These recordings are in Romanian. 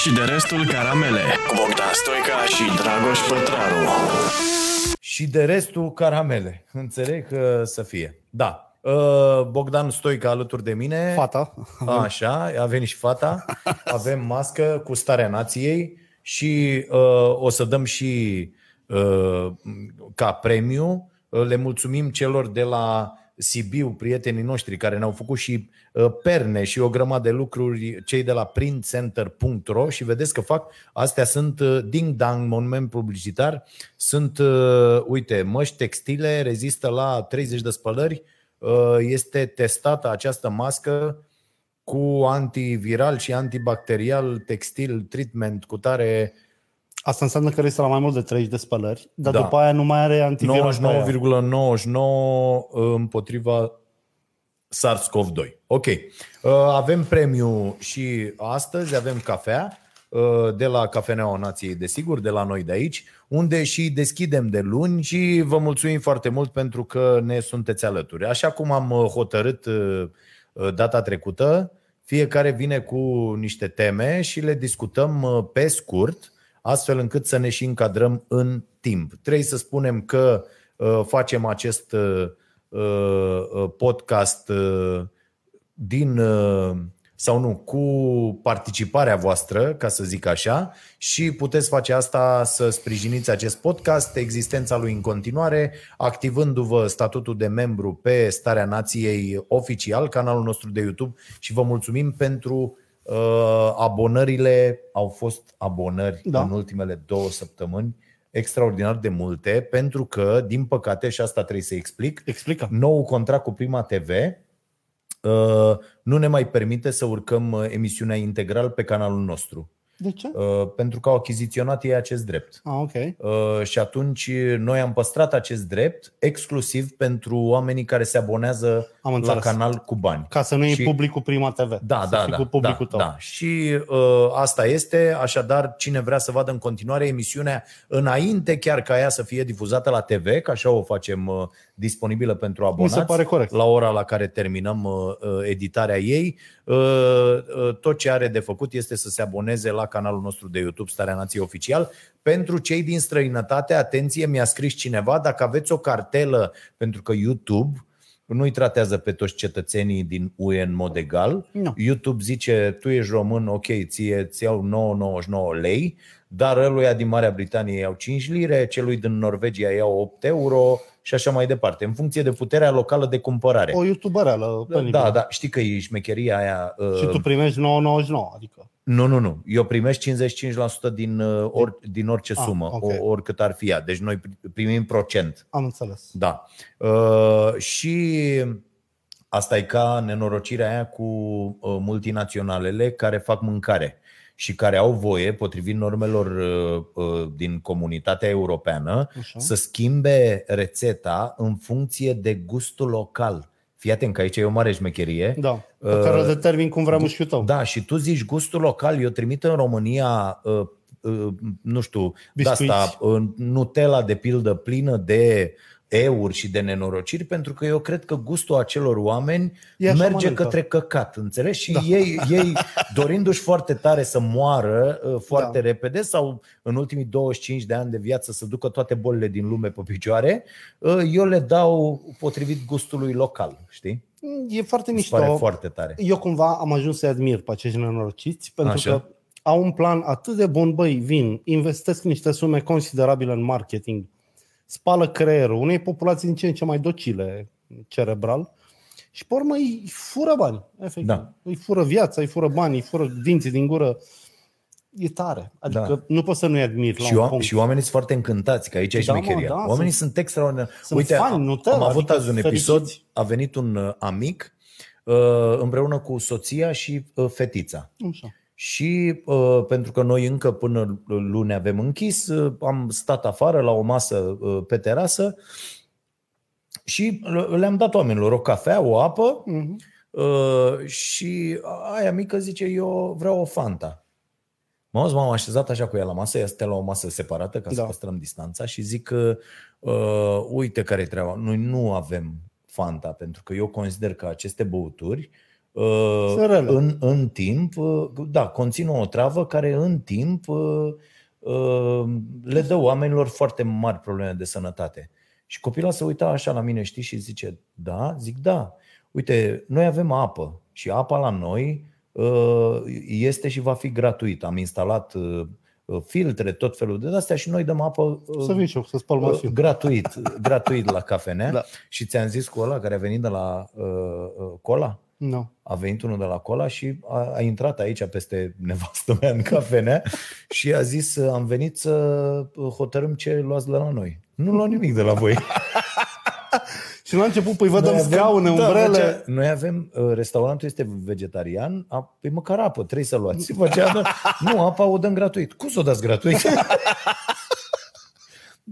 și de restul caramele cu Bogdan Stoica și Dragoș Pătraru. Și de restul caramele. Înțeleg că să fie. Da. Uh, Bogdan Stoica alături de mine. Fata. Așa, a venit și fata. Avem mască cu starea nației și uh, o să dăm și uh, ca premiu. Uh, le mulțumim celor de la Sibiu, prietenii noștri care ne-au făcut și uh, perne și o grămadă de lucruri, cei de la printcenter.ro și vedeți că fac, astea sunt uh, ding-dang, monument publicitar, sunt, uh, uite, măști textile, rezistă la 30 de spălări, este testată această mască cu antiviral și antibacterial, textil, treatment, cu tare Asta înseamnă că este la mai mult de 30 de spălări, dar da. după aia nu mai are antivirus. 99,99 împotriva SARS-CoV-2. Ok. Uh, avem premiu și astăzi, avem cafea uh, de la Cafeneaua Nației, desigur, de la noi de aici, unde și deschidem de luni și vă mulțumim foarte mult pentru că ne sunteți alături. Așa cum am uh, hotărât data trecută, fiecare vine cu niște teme și le discutăm pe scurt astfel încât să ne și încadrăm în timp. Trebuie să spunem că uh, facem acest uh, uh, podcast din sau nu, cu participarea voastră, ca să zic așa, și puteți face asta să sprijiniți acest podcast, existența lui în continuare, activându-vă statutul de membru pe Starea Nației oficial, canalul nostru de YouTube și vă mulțumim pentru Uh, abonările au fost abonări da. în ultimele două săptămâni extraordinar de multe, pentru că, din păcate, și asta trebuie să explic, Explică. nou contract cu Prima TV uh, nu ne mai permite să urcăm uh, emisiunea integral pe canalul nostru. De ce? Uh, pentru că au achiziționat ei acest drept. Ah, ok. Uh, și atunci noi am păstrat acest drept exclusiv pentru oamenii care se abonează am la canal cu bani. Ca să nu iei publicul Prima TV. Da, da, da, cu publicul da, tău. da. Și uh, asta este, așadar cine vrea să vadă în continuare emisiunea înainte chiar ca ea să fie difuzată la TV, că așa o facem uh, disponibilă pentru abonați. Mi se pare corect. La ora la care terminăm uh, uh editarea ei, uh, uh, tot ce are de făcut este să se aboneze la canalul nostru de YouTube Starea Nației Oficial. Pentru cei din străinătate, atenție, mi-a scris cineva, dacă aveți o cartelă, pentru că YouTube nu-i tratează pe toți cetățenii din UE în mod egal. No. YouTube zice, tu ești român, ok, ție ți iau 9,99 lei, dar ăluia din Marea Britanie iau 5 lire, celui din Norvegia iau 8 euro și așa mai departe, în funcție de puterea locală de cumpărare. O youtuberală. Da, da, știi că e șmecheria aia. Și tu uh, primești 9,99, adică. Nu, nu, nu. Eu primești 55% din, uh, or, din orice ah, sumă, okay. oricât ar fi ea. Deci noi primim procent. Am înțeles. Da. Uh, și asta e ca nenorocirea aia cu uh, multinaționalele care fac mâncare și care au voie, potrivit normelor uh, din comunitatea europeană, Așa. să schimbe rețeta în funcție de gustul local. Fii atent că aici e o mare șmecherie. Da, pe uh, care o determin cum vrea mușchiul tău. Da, și tu zici gustul local. Eu trimit în România, uh, uh, nu știu, de asta, uh, Nutella de pildă plină de euri și de nenorociri, pentru că eu cred că gustul acelor oameni e merge mănâncă. către căcat, înțelegi? Și da. ei, ei dorindu-și foarte tare să moară uh, foarte da. repede sau în ultimii 25 de ani de viață să ducă toate bolile din lume pe picioare, uh, eu le dau potrivit gustului local, știi? E foarte mișto. Pare foarte tare. Eu cumva am ajuns să admir pe acești nenorociți, pentru Așa. că au un plan atât de bun, băi, vin, investesc niște sume considerabile în marketing, spală creierul unei populații din ce în ce mai docile cerebral și pe urmă îi fură bani, efectiv. Da. Îi fură viața, îi fură bani, îi fură dinții din gură. E tare. Adică da. nu poți să nu-i admiri și, o, și oamenii sunt foarte încântați, că aici e da, șmecheria. Da, oamenii sunt, sunt extraordinari. Uite, fani, Nutella, am avut adică azi un episod, fericiți. a venit un uh, amic uh, împreună cu soția și uh, fetița. Așa. Și uh, pentru că noi încă până luni avem închis, uh, am stat afară la o masă uh, pe terasă și le-am dat oamenilor o cafea, o apă uh-huh. uh, și aia mică zice, eu vreau o Fanta. Mă m-am așezat așa cu ea la masă, ea stă la o masă separată ca da. să păstrăm distanța și zic că, uh, uite care e treaba, noi nu avem Fanta pentru că eu consider că aceste băuturi uh, Sunt rele. în, în timp, uh, da, conțin o travă care în timp uh, uh, le dă oamenilor foarte mari probleme de sănătate. Și copilul se uita așa la mine, știi, și zice, da? Zic, da. Uite, noi avem apă și apa la noi uh, este și va fi gratuită. Am instalat uh, filtre, tot felul de astea și noi dăm apă uh, Să vin și eu, să spăl Uh, mașina. gratuit, gratuit la cafenea. Da. Și ți-am zis cu ăla care a venit de la uh, uh, Cola? Nu. A venit unul de la Cola și a, a intrat aici peste nevastă mea în cafenea și a zis uh, am venit să hotărâm ce luați de la noi. Nu luăm nimic de la voi. Și la început, păi vă dăm Noi avem- scaune, da, umbrele. făcea- Noi avem, uh, restaurantul este vegetarian, a, păi măcar apă, trebuie să luați. Și făcea, da, nu, apa o dăm gratuit. Cum să o dați gratuit?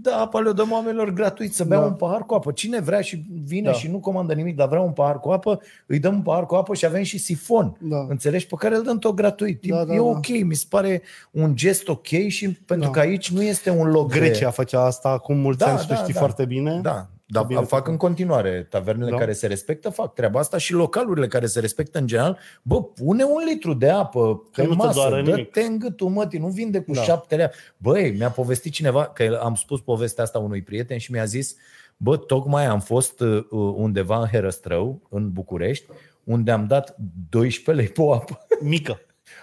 Da, apa le dăm oamenilor gratuit să bea Da. un pahar cu apă. Cine vrea și vine Da. și nu comandă nimic, dar vrea un pahar cu apă, îi dăm un pahar cu apă și avem și sifon. Da. Înțelegi? Pe care îl dăm tot gratuit. Da, e da, e da. ok, mi se pare un gest ok și pentru Da. că aici nu este un loc de- Grecia făcea asta acum mulți Da, ani și tu da, știi da. foarte bine. Da, dar bine fac făcut. în continuare. Tavernele Da. care se respectă fac treaba asta și localurile care se respectă în general. Bă, pune un litru de apă Că pe nu te masă, doare nimic. dă-te în gâtul mătii, nu vinde cu Da. șapte lei. Băi, mi-a povestit cineva, că am spus povestea asta unui prieten și mi-a zis, bă, tocmai am fost uh, undeva în Herăstrău, în București, unde am dat 12 lei pe o apă. Mică.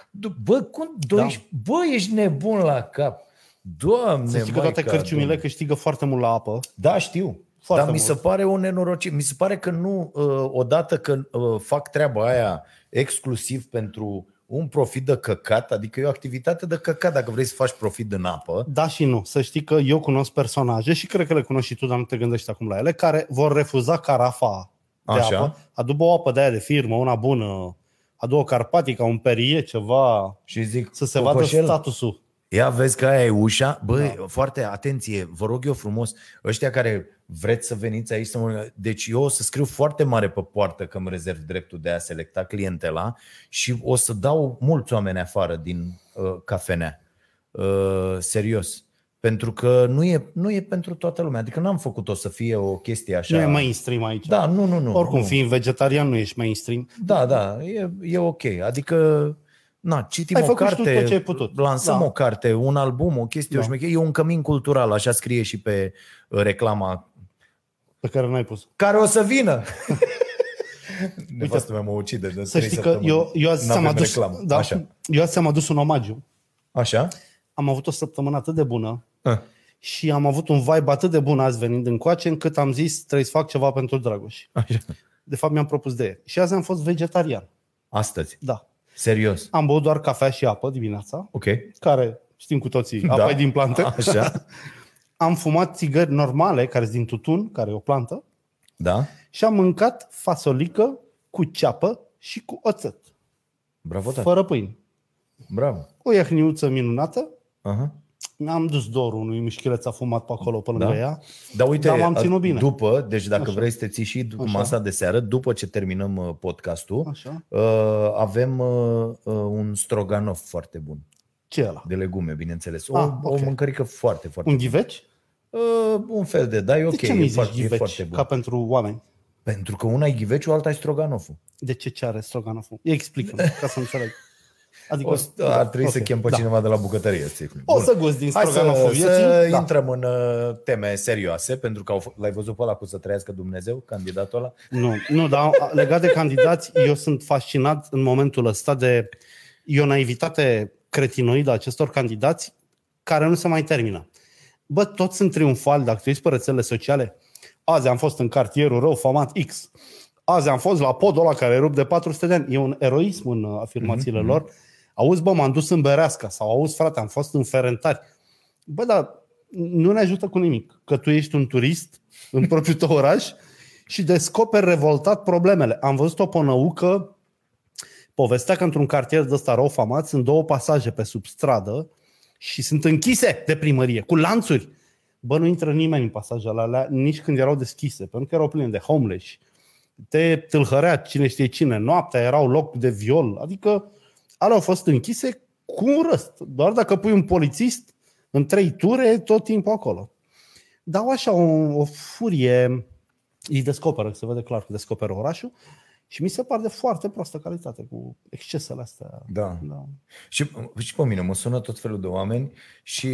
Bă, cum 12? Da. Bă, ești nebun la cap. Doamne, Să știi că toate Maica cărciumile Domnului. câștigă foarte mult la apă. Da, știu. Foarte Dar mi mult. se pare o nenorocire. Mi se pare că nu, uh, odată că uh, fac treaba aia exclusiv pentru un profit de căcat, adică e o activitate de căcat dacă vrei să faci profit din apă. Da și nu. Să știi că eu cunosc personaje și cred că le cunoști și tu, dar nu te gândești acum la ele, care vor refuza carafa de Așa. apă. Adu o apă de aia de firmă, una bună. Adu o carpatica, un perie, ceva, Și zic, să se vadă Cocoșel, statusul. Ia vezi că aia e ușa. Băi, da. foarte atenție, vă rog eu frumos, ăștia care vreți să veniți aici să mă... Deci eu o să scriu foarte mare pe poartă că îmi rezerv dreptul de a selecta clientela și o să dau mulți oameni afară din uh, cafenea. Uh, serios. Pentru că nu e, nu e pentru toată lumea. Adică n-am făcut-o să fie o chestie așa. Nu e mainstream aici. Da, nu, nu, nu. Oricum, nu. fiind vegetarian, nu ești mainstream. Da, da, e, e ok. Adică, na, citim Ai o făcut și tu carte, tot ce ai putut. lansăm Da. o carte, un album, o chestie, Da. da. o șmecherie, e un cămin cultural, așa scrie și pe uh, reclama Pe care n-ai pus. care o să vină. Nevastă mea mă ucide de Să trei știi că săptămâni. eu, eu azi ți-am N-avem adus, reclamă. da, Așa. eu azi ți-am adus un omagiu. Așa? Am avut o săptămână atât de bună Ah. și am avut un vibe atât de bun azi venind încoace, încât am zis trebuie să fac ceva pentru Dragoș. Așa. De fapt, mi-am propus de el. Și azi am fost vegetarian. Astăzi. Da. Serios. Am băut doar cafea și apă dimineața, Ok. care știm cu toții, apa Da. e din plantă. Așa. Am fumat țigări normale, care sunt din tutun, care e o plantă, Da? și am mâncat fasolică cu ceapă și cu oțet, Bravo, tată. fără pâine. Bravo. O iahniuță minunată. Aha. Mi-am dus dorul unui mișchileț a fumat pe acolo pe lângă Da? ea. Dar uite, Dar m-am ținut bine. după, deci dacă Așa. vrei să te ții și cu Așa. masa de seară, după ce terminăm uh, podcastul, Așa. uh, avem uh, uh, un stroganoff foarte bun, Ce e ăla? de legume, bineînțeles. O, Ah, o ok. mâncărică foarte, foarte Un ghiveci? Uh, Un fel de, da, e ok, de ce nu e, zici foarte, e ghiveci foarte bun. ca pentru oameni? Pentru că una e ghiveciul, alta e stroganofful. De ce ce are stroganoful? Explică-mi, ca să înțeleg. Adică, O să, ar trebui să ok, chem pe da. cineva de la bucătărie. să explic. O Bun. să gust din Hai să, stroganoful să vieții. Da. intrăm în uh, teme serioase, pentru că au, f- l-ai văzut pe ăla cu să trăiască Dumnezeu, candidatul ăla? Nu, nu, dar legat de candidați, eu sunt fascinat în momentul ăsta de e o naivitate cretinoidă a acestor candidați care nu se mai termină. Bă, toți sunt triumfali dacă te uiți pe rețelele sociale. Azi am fost în cartierul rău famat X. Azi am fost la podul ăla care rup de 400 de ani. E un eroism în uh, afirmațiile Mhm, mm-hmm. lor. Auzi, bă, m-am dus în Bereasca sau auzi, frate, am fost în Ferentari. Bă, dar nu ne ajută cu nimic. Că tu ești un turist în propriul tău oraș și descoperi revoltat problemele. Am văzut-o pe o năucă, povestea că într-un cartier de ăsta rău famat sunt două pasaje pe sub stradă și sunt închise de primărie, cu lanțuri. Bă, nu intră nimeni în pasajele alea, nici când erau deschise, pentru că erau pline de homeless. Te tâlhărea cine știe cine, noaptea erau loc de viol, adică alea au fost închise cu un răst. Doar dacă pui un polițist în trei ture, tot timpul acolo. Dau așa o, o furie, îi descoperă, se vede clar că descoperă orașul, Și mi se pare de foarte proastă calitate cu excesele astea. Da. da. Și, și pe mine mă sună tot felul de oameni și...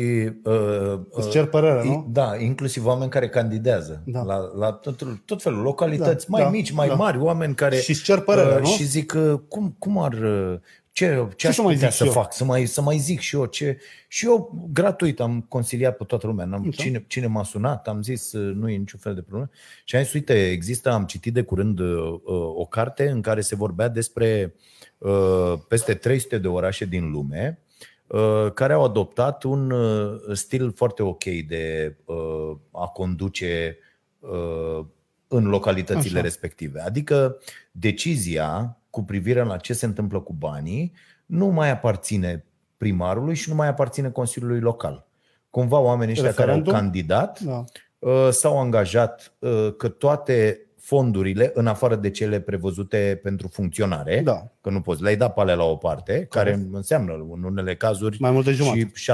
Uh, Îți cer părere, nu? Da, inclusiv oameni care candidează da. la, la tot, tot felul, localități da, mai da, mici, mai da. mari, oameni care... Și cer părere, uh, nu? Și zic, uh, cum, cum ar... Uh, ce, ce, ce aș să mai zic să eu? fac? Să mai, să mai zic și eu ce... Și eu, gratuit, am consiliat pe toată lumea. Am, cine, cine m-a sunat, am zis, uh, nu e niciun fel de problemă. Și am zis, uite, există, am citit de curând uh, o carte în care se vorbea despre uh, peste 300 de orașe din lume uh, care au adoptat un uh, stil foarte ok de uh, a conduce uh, în localitățile Așa. respective. Adică decizia cu privire la ce se întâmplă cu banii nu mai aparține primarului și nu mai aparține Consiliului Local. Cumva oamenii ăștia Referendum? care au candidat da. Uh, s-au angajat uh, că toate fondurile, în afară de cele prevăzute pentru funcționare, da. că nu poți, le-ai dat pe alea la o parte, care, care înseamnă în unele cazuri mai mult de și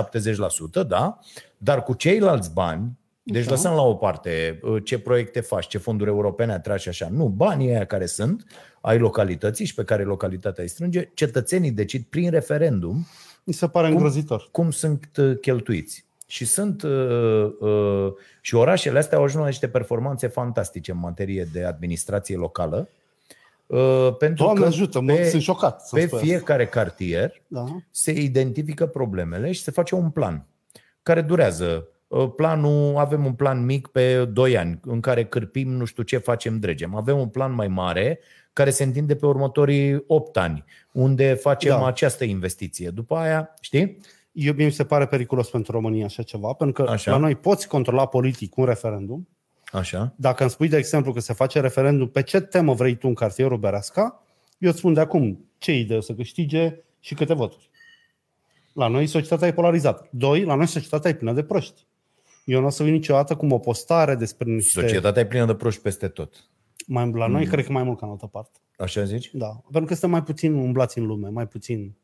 70%, da, dar cu ceilalți bani, deci da. lăsăm la o parte uh, ce proiecte faci, ce fonduri europene atragi și așa. Nu, banii aia care sunt, ai localității și pe care localitatea îi strânge, cetățenii decid prin referendum Mi se pare îngrozitor. Cum, cum sunt uh, cheltuiți. Și sunt uh, uh, și orașele astea au ajuns la niște performanțe fantastice în materie de administrație locală. Uh, pentru Doamne că ajută, mă, sunt șocat. Pe fiecare asta. cartier da. se identifică problemele și se face un plan care durează Uh, planul, avem un plan mic pe 2 ani în care cârpim nu știu ce facem, dregem. Avem un plan mai mare care se întinde pe următorii 8 ani, unde facem da. această investiție. După aia, știi? Eu mi se pare periculos pentru România așa ceva, pentru că așa. la noi poți controla politic un referendum. Așa. Dacă îmi spui, de exemplu, că se face referendum pe ce temă vrei tu în cartierul Bereasca, eu îți spun de acum ce idee o să câștige și câte voturi. La noi societatea e polarizată. Doi, la noi societatea e plină de proști. Eu nu o să vin niciodată cu o postare despre niște... Societatea e plină de proști peste tot. Mai, la noi mm. cred că mai mult ca în altă parte. Așa zici? Da. Pentru că suntem mai puțin umblați în lume, mai puțin...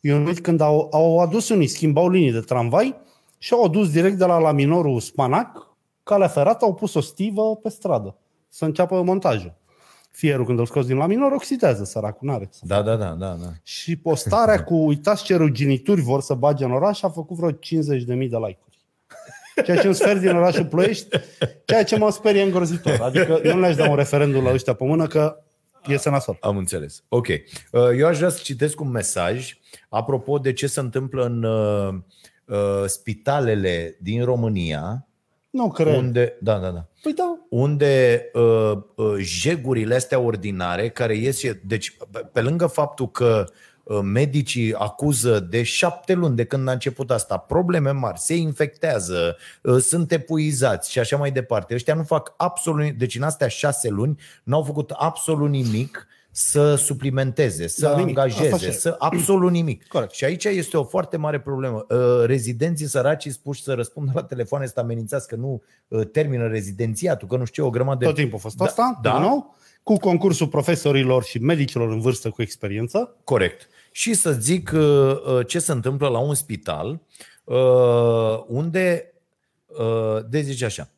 Eu nu când au, au adus unii, schimbau linii de tramvai și au adus direct de la la minorul Spanac, calea ferată, au pus o stivă pe stradă să înceapă montajul. Fierul când îl scoți din la minor oxidează, săracul, n-are. Da, da, da, da, da. Și postarea cu uitați ce ruginituri vor să bage în oraș a făcut vreo 50.000 de like-uri ceea ce un sfert din orașul Ploiești, ceea ce mă sperie îngrozitor. Adică eu nu le-aș da un referendum la ăștia pe mână că este nasol. Am înțeles. Ok. Uh, eu aș vrea să citesc un mesaj apropo de ce se întâmplă în uh, uh, spitalele din România. Nu cred. Unde, da, da, da. Păi da. Unde uh, uh, jegurile astea ordinare care ies, deci pe, pe lângă faptul că uh, Uh, medicii acuză de șapte luni de când a început asta, probleme mari, se infectează, uh, sunt epuizați și așa mai departe. Ăștia nu fac absolut deci în astea șase luni n-au făcut absolut nimic să suplimenteze, să da, angajeze, să absolut nimic. Corect. Și aici este o foarte mare problemă. Uh, rezidenții săraci spuși să răspundă la telefoane să amenințați că nu termină rezidențiatul, că nu știu o grămadă de... Tot timpul a fost da, asta, da? nou, cu concursul profesorilor și medicilor în vârstă cu experiență. Corect și să zic uh, uh, ce se întâmplă la un spital uh, unde, de zice așa,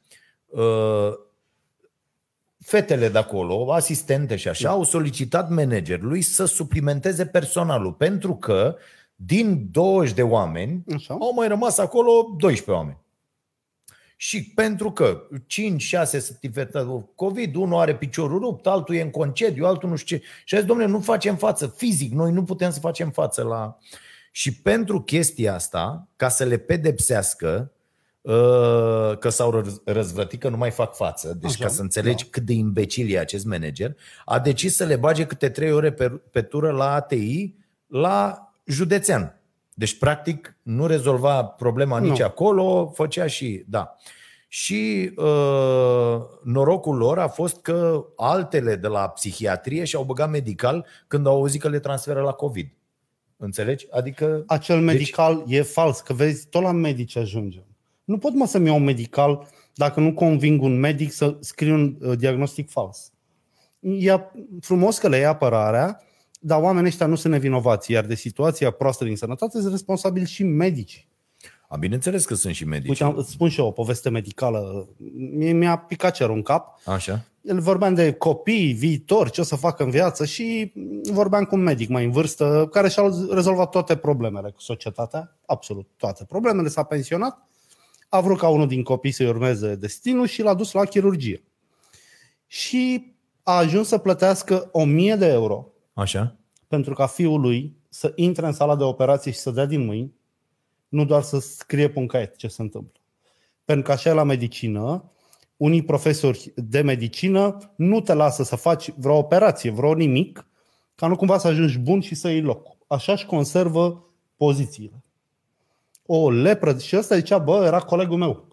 fetele de acolo, asistente și așa, au solicitat managerului să suplimenteze personalul pentru că din 20 de oameni așa. au mai rămas acolo 12 oameni. Și pentru că 5-6 sunt infectați cu COVID, unul are piciorul rupt, altul e în concediu, altul nu știu ce. Și a zis, domnule, nu facem față fizic, noi nu putem să facem față la... Și pentru chestia asta, ca să le pedepsească, uh, că s-au răzvrătit că nu mai fac față, deci Așa, ca să înțelegi da. cât de imbecil e acest manager, a decis să le bage câte trei ore pe, pe tură la ATI la județean. Deci, practic, nu rezolva problema nici nu. acolo, făcea și. Da. Și uh, norocul lor a fost că altele de la psihiatrie și-au băgat medical când au auzit că le transferă la COVID. Înțelegi? Adică. Acel deci- medical deci... e fals, că vezi, tot la medici ajungem. Nu pot mă să-mi iau un medical dacă nu conving un medic să scriu un uh, diagnostic fals. E frumos că le ia apărarea, dar oamenii ăștia nu sunt nevinovați, iar de situația proastă din sănătate sunt responsabili și medici. A, bineînțeles că sunt și medici. Uite, am- îți spun și eu o poveste medicală. Mie mi-a picat cerul în cap. Așa. El vorbeam de copii, viitor, ce o să facă în viață și vorbeam cu un medic mai în vârstă care și-a rezolvat toate problemele cu societatea, absolut toate problemele, s-a pensionat, a vrut ca unul din copii să-i urmeze destinul și l-a dus la chirurgie. Și a ajuns să plătească 1000 de euro Așa. pentru ca fiul lui să intre în sala de operație și să dea din mâini, nu doar să scrie pe un caiet ce se întâmplă. Pentru că așa e la medicină, unii profesori de medicină nu te lasă să faci vreo operație, vreo nimic, ca nu cumva să ajungi bun și să iei loc. Așa își conservă pozițiile. O lepră, și ăsta zicea, bă, era colegul meu.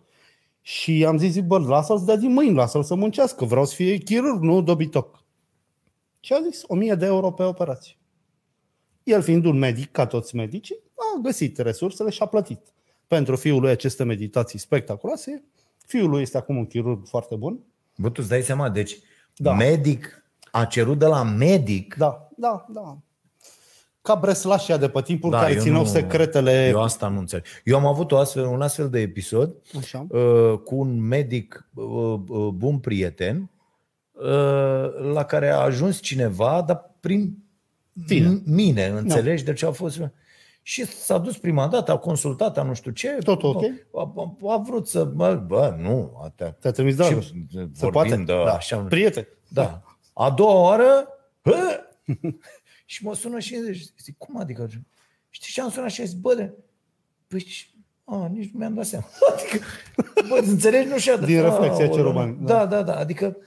Și am zis, zic, bă, lasă-l să dea din mâini, lasă-l să muncească, vreau să fie chirurg, nu dobitoc. Și a zis, 1000 de euro pe operație. El fiind un medic, ca toți medicii, a găsit resursele și a plătit. Pentru fiul lui aceste meditații spectaculoase, fiul lui este acum un chirurg foarte bun. Bă, tu îți dai seama, deci Da. da. medic a cerut de la medic Da, da, da. Ca breslașia de pe timpul Da, care eu țineau nu- secretele. Eu asta nu înțeleg. Eu am avut o astfel, un astfel de episod Așa. uh, cu un medic uh, uh, bun prieten uh, la care a ajuns cineva, dar prin Tine. m- mine, înțelegi? Deci a fost... Și s-a dus prima dată, a consultat, a nu știu ce. Tot ok? A, a, a vrut să... Bă, bă nu, atât. Te-a trimis Dragoș. Și Se vorbim poate? de da. așa. Prieten. Da. A doua oară, hă? și mă sună și zic, cum adică? Știi ce am sunat și a zis, bă, de... Păi, și- a, nici nu mi-am dat seama. Adică, bă, înțelegi? Nu și-a dat. Din reflexia Aoleu. celor bani, Da, da, da. Adică, uh,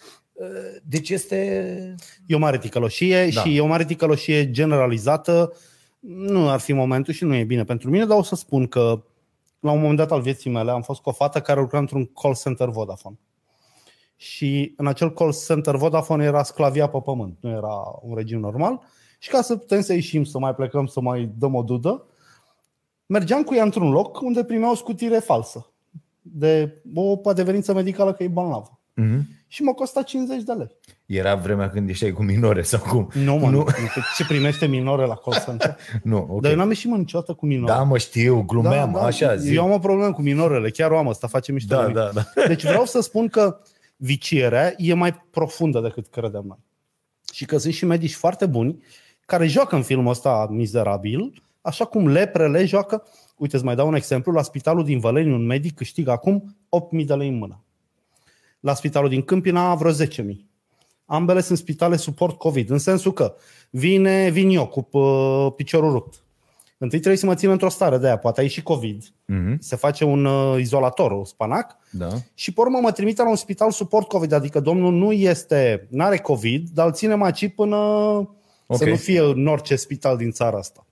deci este... E o mare ticăloșie Da. și e o mare ticăloșie generalizată. Nu ar fi momentul și nu e bine pentru mine, dar o să spun că la un moment dat al vieții mele am fost cu o fată care lucra într-un call center Vodafone. Și în acel call center Vodafone era sclavia pe pământ, nu era un regim normal. Și ca să putem să ieșim, să mai plecăm, să mai dăm o dudă, mergeam cu ea într-un loc unde primea o scutire falsă de o adeverință medicală că e bolnavă. Mm-hmm. Și mă costa 50 de lei. Era vremea când ieșeai cu minore sau cum? Nu, mă, Nu. nu. ce primește minore la call center? Nu, Okay. ok. Dar eu n-am ieșit mă niciodată cu minore. Da, mă știu, glumeam, da, da, așa, zi. Eu am o problemă cu minorele, chiar o am, asta face mișto Da, de mine. da, da. Deci vreau să spun că vicierea e mai profundă decât credem noi. Și că sunt și medici foarte buni care joacă în filmul ăsta mizerabil, așa cum leprele joacă. Uite, îți mai dau un exemplu. La spitalul din Văleni, un medic câștigă acum 8.000 de lei în mână. La spitalul din Câmpina, vreo 10.000. Ambele sunt spitale suport COVID, în sensul că vine, vin eu cu uh, piciorul rupt. Întâi trebuie să mă țin într-o stare de aia, poate ai și COVID, Mm-hmm. se face un uh, izolator, un spanac, Da. și pe urmă mă trimite la un spital suport COVID, adică domnul nu este, nu are COVID, dar îl ținem aici până okay. să Ok. nu fie în orice spital din țara asta.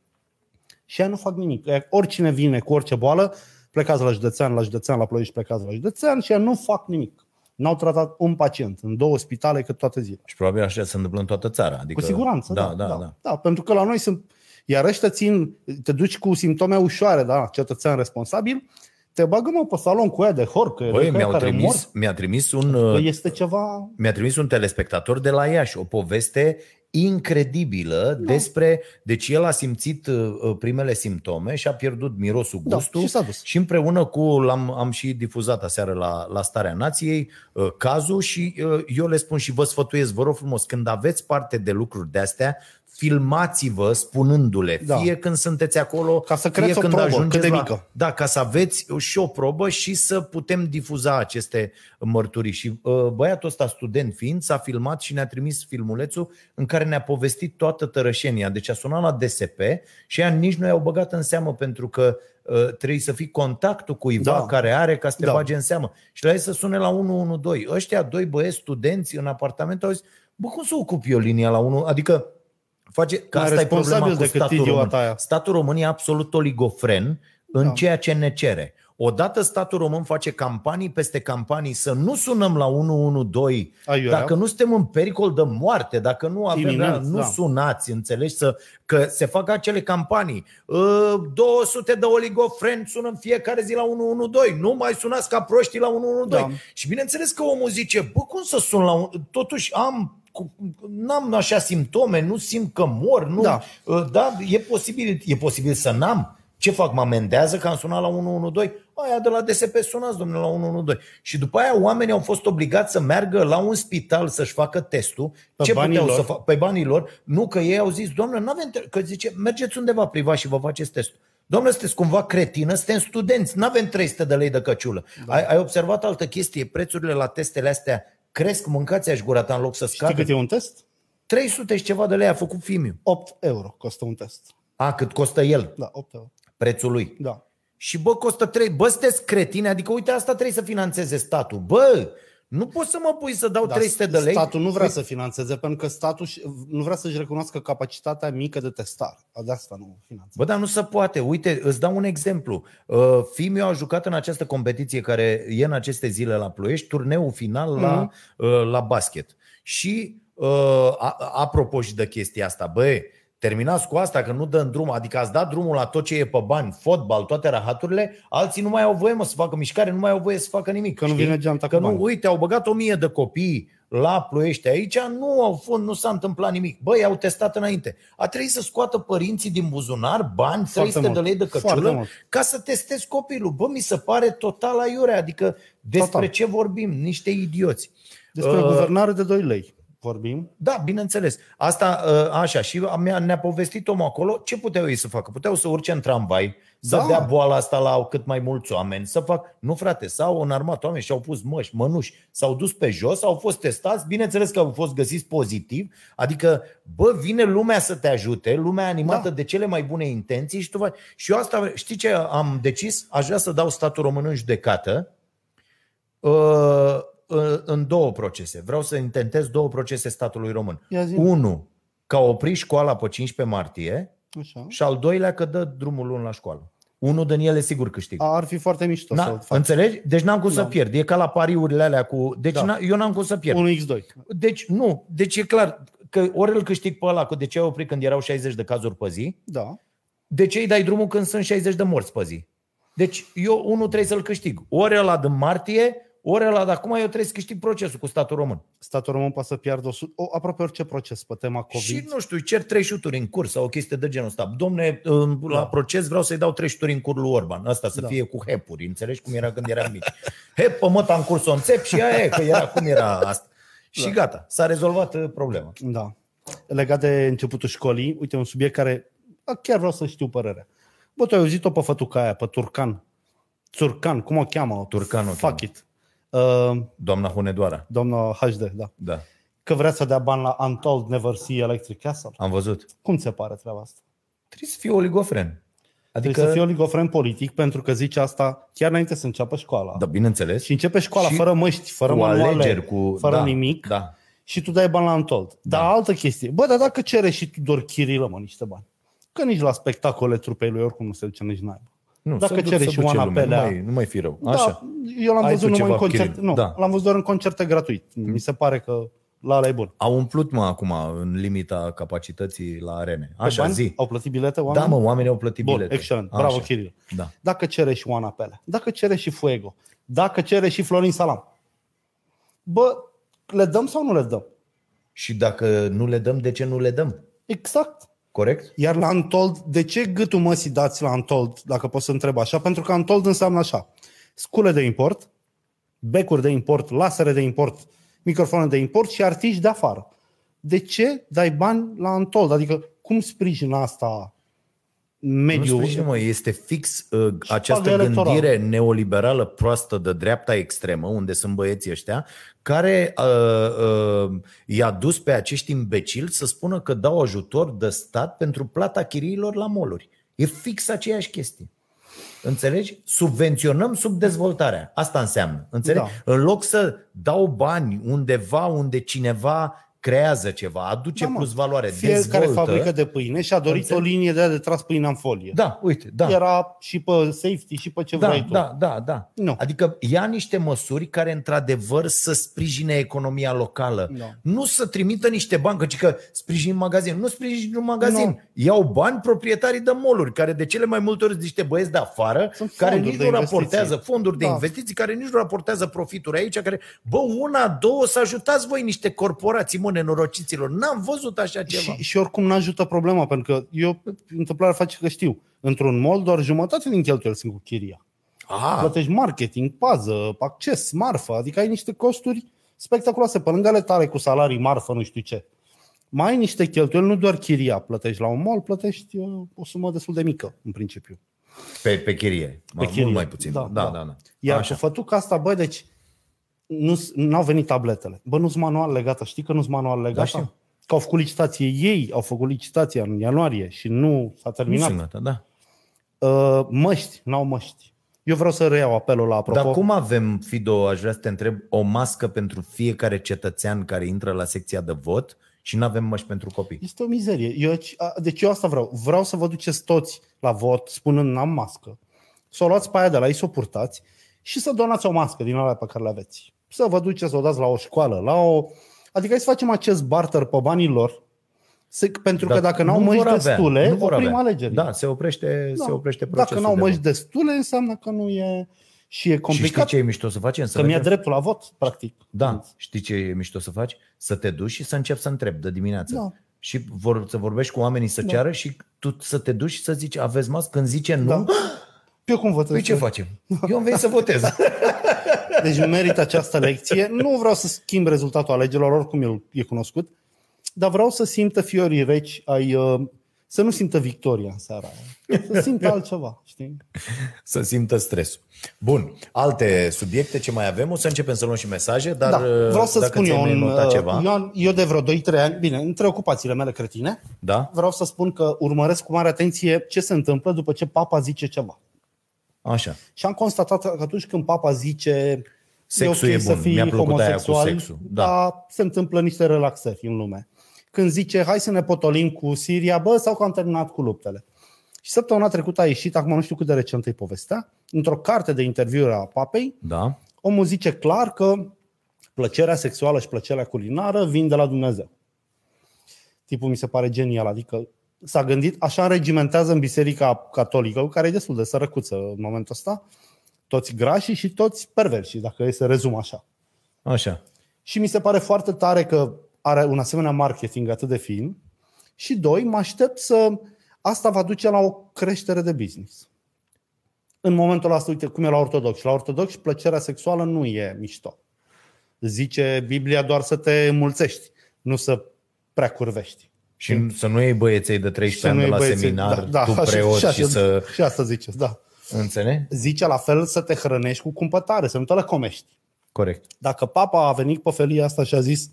Și ea nu fac nimic. Ea- Oricine vine cu orice boală, plecați la județean, la județean, la Ploiești, plecați la județean și ea nu fac nimic. N-au tratat un pacient în două spitale cât toate zilele. Și probabil așa se întâmplă în toată țara. Adică, Cu siguranță, da. da, Da, da, da. da. pentru că la noi sunt... Iar ăștia țin, te duci cu simptome ușoare, da, cetățean responsabil, te bagă mă pe salon cu ea de horcă, Băi, de mi-au care mor. trimis, mi-a trimis un... Că uh, este ceva... mi-a trimis un telespectator de la Iași o poveste incredibilă Da. despre... Deci el a simțit uh, uh, primele simptome și a pierdut mirosul, Da, gustul și s-a dus. și împreună cu... L-am, am și difuzat aseară la, la Starea Nației uh, cazul și uh, eu le spun și vă sfătuiesc, vă rog frumos, când aveți parte de lucruri de astea, filmați-vă spunându-le, Da. fie când sunteți acolo, Ca să fie creți o când probă, ajungeți cât de la, mică. da, ca să aveți și o probă și să putem difuza aceste mărturii. Și uh, băiatul ăsta, student fiind, s-a filmat și ne-a trimis filmulețul în care ne-a povestit toată tărășenia. Deci a sunat la DSP și ea nici nu i-au băgat în seamă pentru că uh, trebuie să fii contactul cuiva Da. care are ca să te Da. bage în seamă. Și la ei să sune la 112. Ăștia doi băieți studenți în apartament au zis, bă, cum să ocup eu linia la 1? Adică face, că Mai asta e problema responsabil cu decât statul idiota român. aia. Statul român e absolut oligofren în Da. ceea ce ne cere. Odată statul român face campanii peste campanii să nu sunăm la 112 Aiurea. dacă nu suntem în pericol de moarte, dacă nu avem, Iminent, nu da. sunați, înțelegi, să, că se fac acele campanii. Uh, 200 de oligofreni sună în fiecare zi la 112, nu mai sunați ca proștii la 112. Da. Și bineînțeles că omul zice, bă, cum să sun la un... Totuși am cu- n-am așa simptome, nu simt că mor, nu, Da. Uh, da, e posibil, e posibil să n-am. Ce fac? Mă amendează că am sunat la 112? Aia de la DSP sunați, domnule, la 112. Și după aia oamenii au fost obligați să meargă la un spital să-și facă testul. Pe ce banii puteau lor. să facă? Pe banii lor. Nu, că ei au zis, domnule, nu avem... Că zice, mergeți undeva privat și vă faceți testul. Domnule, sunteți cumva cretină, suntem studenți, nu avem 300 de lei de căciulă. Da. Ai, ai observat altă chestie? Prețurile la testele astea cresc, mâncați aș gura ta în loc să Știi scadă. cât e un test? 300 și ceva de lei a făcut Fimiu. 8 euro costă un test. A, cât costă el, Da, 8 euro. prețul lui. Da. Și bă, costă 3. Bă, sunteți cretine, adică uite, asta trebuie să financeze statul. Bă, nu poți să mă pui să dau Dar 300 de lei. Statul nu vrea să financeze, pentru că statul și- nu vrea să-și recunoască capacitatea mică de testare. De asta nu finanțează. Bă, dar nu se poate. Uite, îți dau un exemplu. Uh, Fimiu a jucat în această competiție care e în aceste zile la Ploiești, turneul final la, Mhm. uh, la basket. Și uh, a- apropo și de chestia asta, băi, terminați cu asta că nu dăm drum, adică ați dat drumul la tot ce e pe bani, fotbal, toate rahaturile, alții nu mai au voie mă, să facă mișcare, nu mai au voie să facă nimic. Că nu știi? vine geanta Că cu nu, bani. uite, au băgat o mie de copii la ploiești aici, nu au fost, nu s-a întâmplat nimic. Băi, au testat înainte. A trebuit să scoată părinții din buzunar bani, 300 de mult. lei de Foarte căciulă, mult. ca să testezi copilul. Bă, mi se pare total aiurea. Adică despre Total. ce vorbim? Niște idioți. Despre Uh, guvernare de 2 lei vorbim. Da, bineînțeles. Asta, uh, așa, și mi-a- ne-a povestit omul acolo ce puteau ei să facă. Puteau să urce în tramvai, să Da. dea boala asta la cât mai mulți oameni, să fac... Nu, frate, s-au înarmat oameni și au pus măști, mănuși, s-au dus pe jos, au fost testați, bineînțeles că au fost găsiți pozitiv, adică, bă, vine lumea să te ajute, lumea animată Da. de cele mai bune intenții și tu faci... Și eu asta, știi ce am decis? Aș vrea să dau statul român în judecată, uh, uh, în două procese. Vreau să intentez două procese statului român. Ia zi. Unu, că a oprit școala pe 15 martie Așa. și al doilea că dă drumul luni la școală. Unul din ele sigur câștigă. Ar fi foarte mișto să Na, fac. înțelegi? Deci n-am cum să Da. pierd. E ca la pariurile alea cu... Deci Da. da. eu n-am cum să pierd. 1x2. Deci nu. Deci e clar că ori îl câștig pe ăla, că de ce ai oprit când erau 60 de cazuri pe zi, Da. de ce îi dai drumul când sunt 60 de morți pe zi? Deci eu unul trebuie să-l câștig. Ori ăla din martie, ori ăla de acum eu trebuie să câștig procesul cu statul român. Statul român poate să piardă 100, o, aproape orice proces pe tema COVID. Și nu știu, cer trei șuturi în curs sau o chestie de genul ăsta. Domne, în- la Da. proces vreau să-i dau trei șuturi în cur lui Orban. Asta să Da. fie cu hepuri. Înțelegi cum era când eram mici. Hep, pe măta în curs o înțep și aia e, că era cum era asta. Și gata, s-a rezolvat uh, problema. Da. Legat de începutul școlii, uite, un subiect care a, chiar vreau să știu părerea. Bă, tu ai auzit-o pe fătuca aia, pe Turcan. Turcan, cum o cheamă? Turcan o Fuck cheamă. it. Uh, Doamna Hunedoara. doamna HD, da. Da, Că vrea să dea bani la Untold Never See Electric Castle. am văzut. Cum ți se pare treaba asta? Trebuie să fie oligofren. Adică... Adică, Trebuie să fie oligofren politic pentru că zice asta chiar înainte să înceapă școala. da, bineînțeles. Și începe școala Și fără măști, fără cu manuale, alegeri, cu... fără da, nimic. Da. și tu dai bani la Untold. Dar Da. altă chestie. Bă, dar dacă cere și Tudor Chirilă, mă, niște bani. Că nici la spectacole trupei lui oricum nu se duce nici naiba. Nu, Dacă să duc- cere să și duce Oana lumea, Pelea. Nu mai, nu mai fi rău. Da, Așa. eu l-am Ai văzut tu numai în ceva, concert. Chirilă. Nu, Da. l-am văzut doar în concerte gratuit. Mi se pare că la ăla e bun. Au umplut, mă, acum, în limita capacității la arene. Pe Așa, bani? zi. Au plătit bilete Da, oameni? mă, oamenii au plătit Bun, bilete. excelent. Bravo, Așa. Chiril. Da. Dacă cere și Oana Pelea, dacă cere și Fuego, dacă cere și Florin Salam, bă, le dăm sau nu le dăm? Și dacă nu le dăm, de ce nu le dăm? Exact. Corect? Iar la Untold, de ce gâtul măsii dați la Untold, dacă pot să întreb așa? Pentru că Untold înseamnă așa. Scule de import, becuri de import, lasere de import, microfoane de import și artiști de afară. De ce dai bani la Untold? Adică cum sprijină asta Nu mediul? sprijin, mă, este fix uh, această pagă electoral. gândire neoliberală proastă de dreapta extremă, unde sunt băieții ăștia, care uh, uh, i-a dus pe acești imbecili să spună că dau ajutor de stat pentru plata chiriilor la moluri. E fix aceeași chestie. Înțelegi? Subvenționăm subdezvoltarea. Asta înseamnă. Înțelegi? Da. În loc să dau bani undeva unde cineva creează ceva, aduce Da, mă. plus valoare, Fiecare dezvoltă. fabrică de pâine și-a dorit Înțeleg. o linie de, aia de tras pâine în folie. Da, uite, da. Era și pe safety și pe ce Da, vrei tu. da, da, da. Nu. Adică ia niște măsuri care într-adevăr să sprijine economia locală. Da. Nu să trimită niște bani, căci că sprijin magazin. Nu sprijin un magazin. Nu. Iau bani proprietarii de moluri, care de cele mai multe ori sunt niște băieți de afară, Sunt care fonduri nici de nu investiții. raportează fonduri de Da. investiții, care nici nu raportează profituri aici, care, bă, una, două, să ajutați voi niște corporații, mă, nenorociților, n-am văzut așa ceva. Și, și oricum nu ajută problema, pentru că eu, întâmplarea face că știu, într-un mall doar jumătate din cheltuieli sunt cu chiria. Ah, Plătești marketing, pază, acces, marfă, adică ai niște costuri spectaculoase, pe lângă ale tale cu salarii, marfă, nu știu ce. Mai ai niște cheltuieli, nu doar chiria plătești la un mall, plătești uh, o sumă destul de mică, în principiu. pe, pe chirie. Pe chirie. Mult mai puțin. Da, Da, da. da, da. Iar Așa. cu fătuca asta, bă, deci nu au venit tabletele. Bă, nu-s manual legată. Știi că nu-s manual legată? Da, știu. Că au făcut licitație ei, au făcut licitația în ianuarie și nu s-a Nu terminat. sunt gata, da. Uh, măști, n-au măști. Eu vreau să reiau apelul la apropo. Dar cum avem, Fido, aș vrea să te întreb, o mască pentru fiecare cetățean care intră la secția de vot și nu avem măști pentru copii? Este o mizerie. Eu, a, deci eu asta vreau. Vreau să vă duceți toți la vot spunând n-am mască. Să o luați pe aia de la ei, să o purtați și să donați o mască din alea pe care le aveți. Să vă duceți să o dați la o școală, la o... Adică hai să facem acest barter pe banii lor, să, pentru că Dar dacă n-au nu măști vor avea, destule, nu vor oprim avea. alegerile. Da, se oprește, Da. se oprește procesul Dacă n-au de măști vot. destule, înseamnă că nu e... Și e Și știi complicat, ce e mișto să facem? Să că mi-a mergem- dreptul la vot, practic. Da, știi ce e mișto să faci? Să te duci și să începi să întrebi de dimineață. Da. Și vor, să vorbești cu oamenii să ceară și tu să te duci și să zici aveți mască? Când zice nu, Da. Eu cum votez? păi ce facem? Eu am venit să votez. Deci merită această lecție. Nu vreau să schimb rezultatul alegerilor, oricum el e cunoscut, dar vreau să simtă fiorii reci ai... uh, Să nu simtă victoria în seara aia. Să simtă altceva, știi? să simtă stresul. Bun, alte subiecte ce mai avem? O să începem să luăm și mesaje, dar da, vreau să dacă spun eu, ți-ai un, notat uh, ceva, eu, am- eu de vreo 2-3 ani, bine, între ocupațiile mele cretine, da? vreau să spun că urmăresc cu mare atenție ce se întâmplă după ce papa zice ceva. Așa. Și am constatat că atunci când papa zice Sexul e, ok e bun, să fii mi-a plăcut aia cu homosexual, sexul, da. dar se întâmplă niște relaxări în lume. Când zice hai să ne potolim cu Siria, bă, sau că am terminat cu luptele. Și săptămâna trecută a ieșit, acum nu știu cât de recent e povestea, într-o carte de interviuri a papei, Da? omul zice clar că plăcerea sexuală și plăcerea culinară vin de la Dumnezeu. Tipul mi se pare genial, adică s-a gândit, așa înregimentează în biserica catolică, care e destul de sărăcuță în momentul ăsta, toți grași și toți perversi, dacă e să rezum așa. Așa. Și mi se pare foarte tare că are un asemenea marketing atât de fin. Și doi, mă aștept să asta va duce la o creștere de business. În momentul ăsta, uite cum e la ortodox. La ortodox plăcerea sexuală nu e mișto. Zice Biblia doar să te mulțești, nu să prea curvești. Și să nu iei băieței de 13 ani de la băieții- seminar, tu preot și, și să... și asta zice, da. Înțelegi? Zice la fel să te hrănești cu cumpătare, să nu te lăcomești. Corect. Dacă papa a venit pe felia asta și a zis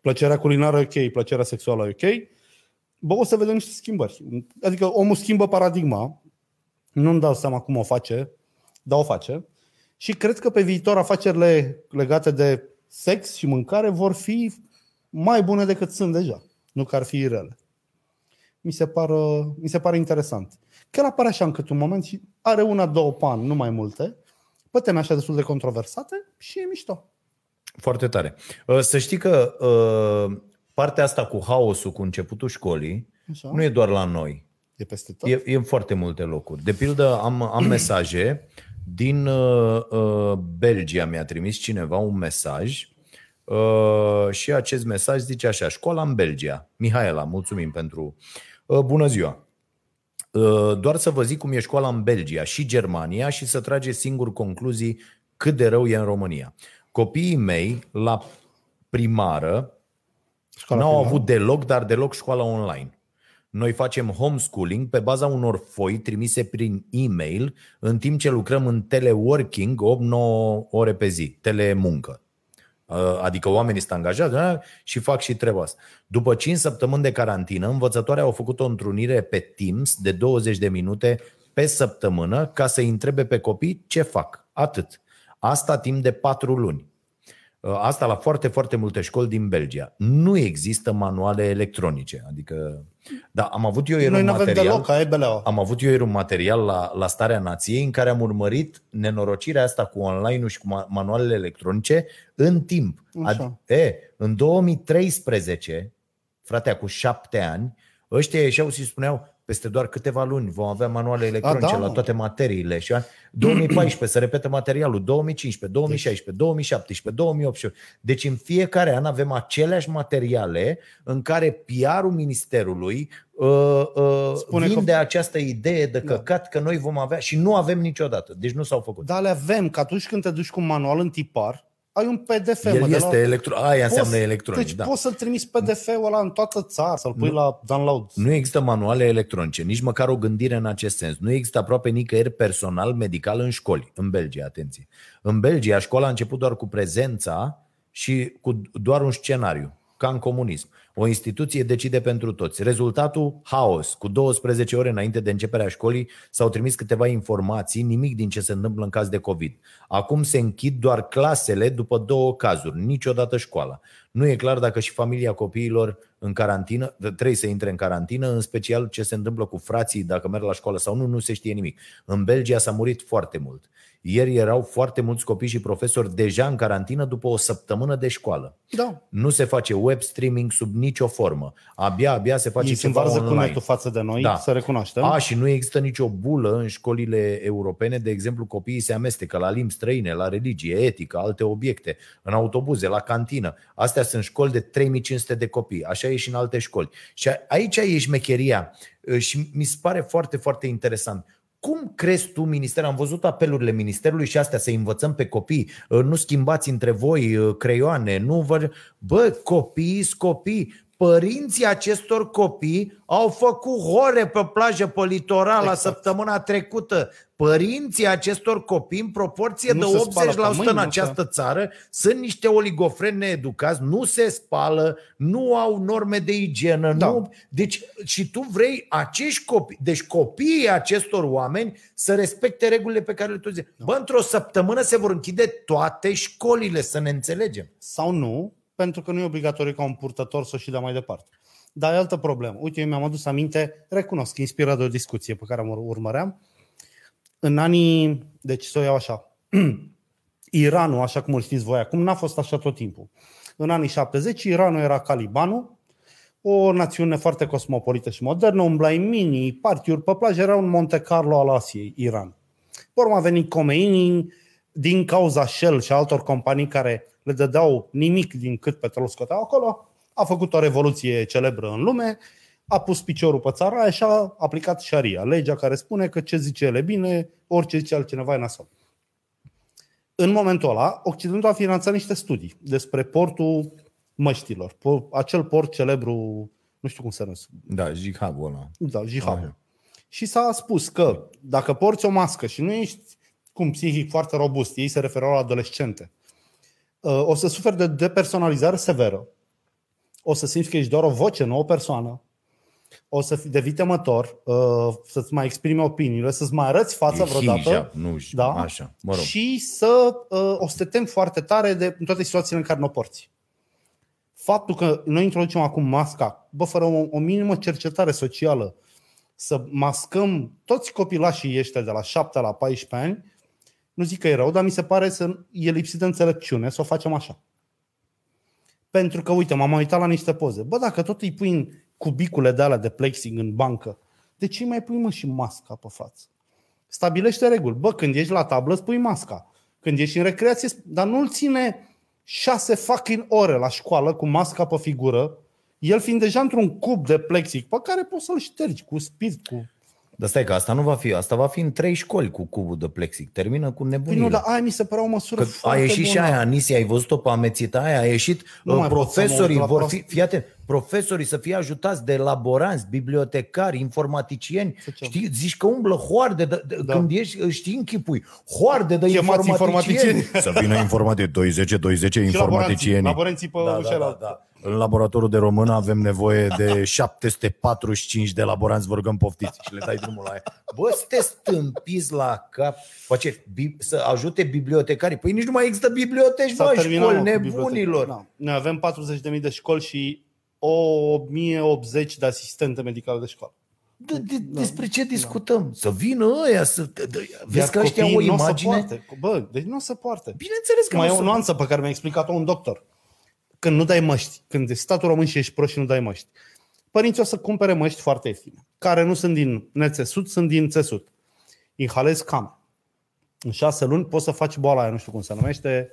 plăcerea culinară e ok, plăcerea sexuală e ok, bă, o să vedem niște schimbări. Adică omul schimbă paradigma, nu-mi dau seama cum o face, dar o face. Și cred că pe viitor afacerile legate de sex și mâncare vor fi mai bune decât sunt deja. Nu că ar fi rele. Mi se, pară, mi se pare interesant. Chiar apare așa încât un moment și are una, două pan, nu mai multe, pe teme așa destul de controversate și e mișto. Foarte tare. Uh, Să știi că uh, partea asta cu haosul, cu începutul școlii, Așa. nu e doar la noi. E peste tot. E, e în foarte multe locuri. De pildă, am, am mesaje din uh, uh, Belgia. Mi-a trimis cineva un mesaj uh, și acest mesaj zice așa, școala în Belgia. Mihaela, mulțumim pentru... Uh, bună ziua! Uh, doar să vă zic cum e școala în Belgia și Germania și să trageți singur concluzii cât de rău e în România. Copiii mei la primară Școala N-au primară. avut deloc, dar deloc școala online. Noi facem homeschooling pe baza unor foi trimise prin e-mail în timp ce lucrăm în teleworking 8-9 ore pe zi, telemuncă. Uh, Adică oamenii sunt angajați da, și fac și treaba asta. După 5 săptămâni de carantină, învățătoarea au făcut o întrunire pe Teams de 20 de minute pe săptămână ca să-i întrebe pe copii ce fac. Atât. Asta timp de 4 luni. Uh, Asta la foarte, foarte multe școli din Belgia. Nu există manuale electronice. Adică, da, am avut eu ieri Noi un nu avem material. deloc, aia e beleaua. Am avut eu ieri un material la, la Starea Nației în care am urmărit nenorocirea asta cu online-ul și cu ma- manualele electronice în timp. Așa. e, în 2013, fratea, cu șapte ani, ăștia ieșeau și spuneau, peste doar câteva luni vom avea manuale electronice da, la mă. toate materiile. Și an- 2014 se repetă materialul, 2015, 2016, 2017, 2018. Deci în fiecare an avem aceleași materiale în care PR-ul Ministerului uh, uh, Spune că- vinde această idee de căcat că noi vom avea și nu avem niciodată. Deci nu s-au făcut. Dar le avem, că atunci când te duci cu un manual în tipar, ai un PDF. mă, El de este la... electro... Aia înseamnă Poți- electronic, Deci da. poți să-l trimiți PDF-ul ăla în toată țara, să-l pui la download. Nu există manuale electronice, nici măcar o gândire în acest sens. Nu există aproape nicăieri personal medical în școli. În Belgia, atenție. În Belgia, școala a început doar cu prezența și cu doar un scenariu, ca în comunism. O instituție decide pentru toți. Rezultatul, haos. Cu 12 ore înainte de începerea școlii s-au trimis câteva informații, nimic din ce se întâmplă în caz de COVID. Acum se închid doar clasele după două cazuri, niciodată școala. Nu e clar dacă și familia copiilor în carantină, trebuie să intre în carantină, în special ce se întâmplă cu frații, dacă merg la școală sau nu, nu se știe nimic. În Belgia s-a murit foarte mult. Ieri erau foarte mulți copii și profesori deja în carantină după o săptămână de școală. Da. Nu se face web streaming sub nicio formă. Abia, abia se face Ei se ceva învarză cu online. netul față de noi, Da. să recunoaștem. A, și nu există nicio bulă în școlile europene, de exemplu, copiii se amestecă la limbi străine, la religie, etică, alte obiecte, în autobuze, la cantină. Astea sunt școli de 3500 de copii, așa e și în alte școli. Și a- aici e șmecheria și mi se pare foarte, foarte interesant. Cum crezi tu, minister? Am văzut apelurile ministerului și astea să învățăm pe copii. Nu schimbați între voi creioane, nu vă... Bă, copiii sunt copii. Părinții acestor copii au făcut hore pe plajă, pe litoral exact. la săptămâna trecută. Părinții acestor copii, în proporție Nu de se spală 80% pe mâini, în nu această țară, sunt niște oligofreni needucați, nu se spală, nu au norme de igienă. Da. Nu... Deci, și tu vrei acești copii, deci copiii acestor oameni să respecte regulile pe care le tu zici. Bă, într-o săptămână se vor închide toate școlile, să ne înțelegem. Sau nu, pentru că nu e obligatoriu ca un purtător să o și dea mai departe. Dar e altă problemă. Uite, eu mi-am adus aminte, recunosc, inspirat de o discuție pe care am urmăream. În anii, deci să o iau așa, Iranul, așa cum îl știți voi acum, n-a fost așa tot timpul. În anii 70, Iranul era Calibanul, o națiune foarte cosmopolită și modernă, umblai mini, partiuri pe plajă, era un Monte Carlo al Asiei, Iran. Pe urmă a venit Khomeini, din cauza Shell și altor companii care le dădeau nimic din cât petrol scoteau acolo, a făcut o revoluție celebră în lume, a pus piciorul pe țara aia și a aplicat șaria, legea care spune că ce zice el e bine, orice zice altcineva e nasol. În momentul ăla, Occidentul a finanțat niște studii despre portul măștilor, po- acel port celebru, nu știu cum se numește, Da, jihadul ăla. da, jihad. Aha. Și s-a spus că dacă porți o mască și nu ești cum psihic foarte robust, ei se referau la adolescente, uh, o să suferi de depersonalizare severă, o să simți că ești doar o voce, nu o persoană, o să fii devii temător, uh, să-ți mai exprimi opiniile, să-ți mai arăți fața E vreodată hijab, nu, Da. așa, mă rog. și să uh, o să te temi foarte tare de în toate situațiile în care nu o porți. Faptul că noi introducem acum masca, bă, fără o, o minimă cercetare socială, să mascăm toți copilașii ăștia de la 7 la 14 ani, nu zic că e rău, dar mi se pare să e lipsit de înțelepciune să o facem așa. Pentru că, uite, m-am uitat la niște poze. Bă, dacă tot îi pui în cubicule de alea de plexing în bancă, de ce îi mai pui mă și masca pe față? Stabilește reguli. Bă, când ești la tablă, îți pui masca. Când ești în recreație, dar nu-l ține șase fucking ore la școală cu masca pe figură, el fiind deja într-un cub de plexic pe care poți să-l ștergi cu spirit, cu... Dar stai că asta nu va fi, asta va fi în trei școli cu cubul de plexic. Termină cu Păi nebunile. nu, dar aia mi se părea o măsură Că a foarte ieșit și bună. aia, Anisia, ai văzut-o pe amețita aia, a ieșit, Nu uh, mai pot să mă profesorii uit la vor prost. fi, fii atent, profesorii să fie ajutați de laboranți, bibliotecari, informaticieni, ce? știi, zici că umblă hoarde, de, de, Da. când ești, știi, închipui, hoarde de Chemați informaticieni. informaticieni. Să vină informaticieni, 20 20 Și laboranții, informaticieni. laboranții pe Da, da, ușa da, da. În laboratorul de română avem nevoie de 745 de laboranți, vă rugăm poftiți și le dai drumul la aia. Bă, sunteți stâmpiți la cap. Face, bi- să ajute bibliotecarii. Păi nici nu mai există biblioteci, S-a bă, terminat, școli mă, cu nebunilor. biblioteca. Da. Noi avem 40.000 de școli și 1080 de asistente medicale de școală. De, de, despre ce discutăm? Să vină ăia, să... De, de, Iar vezi că ăștia au o copiii n-o să imagine? poarte. Bă, deci nu se poate. Bineînțeles că Mai e nu o se- nuanță pe care mi-a explicat-o un doctor. Când nu dai măști, când ești statul român și ești prost și nu dai măști, părinții o să cumpere măști foarte ieftine, care nu sunt din nețesut, sunt din țesut. Inhalezi cam. În șase luni poți să faci boala aia, nu știu cum se numește,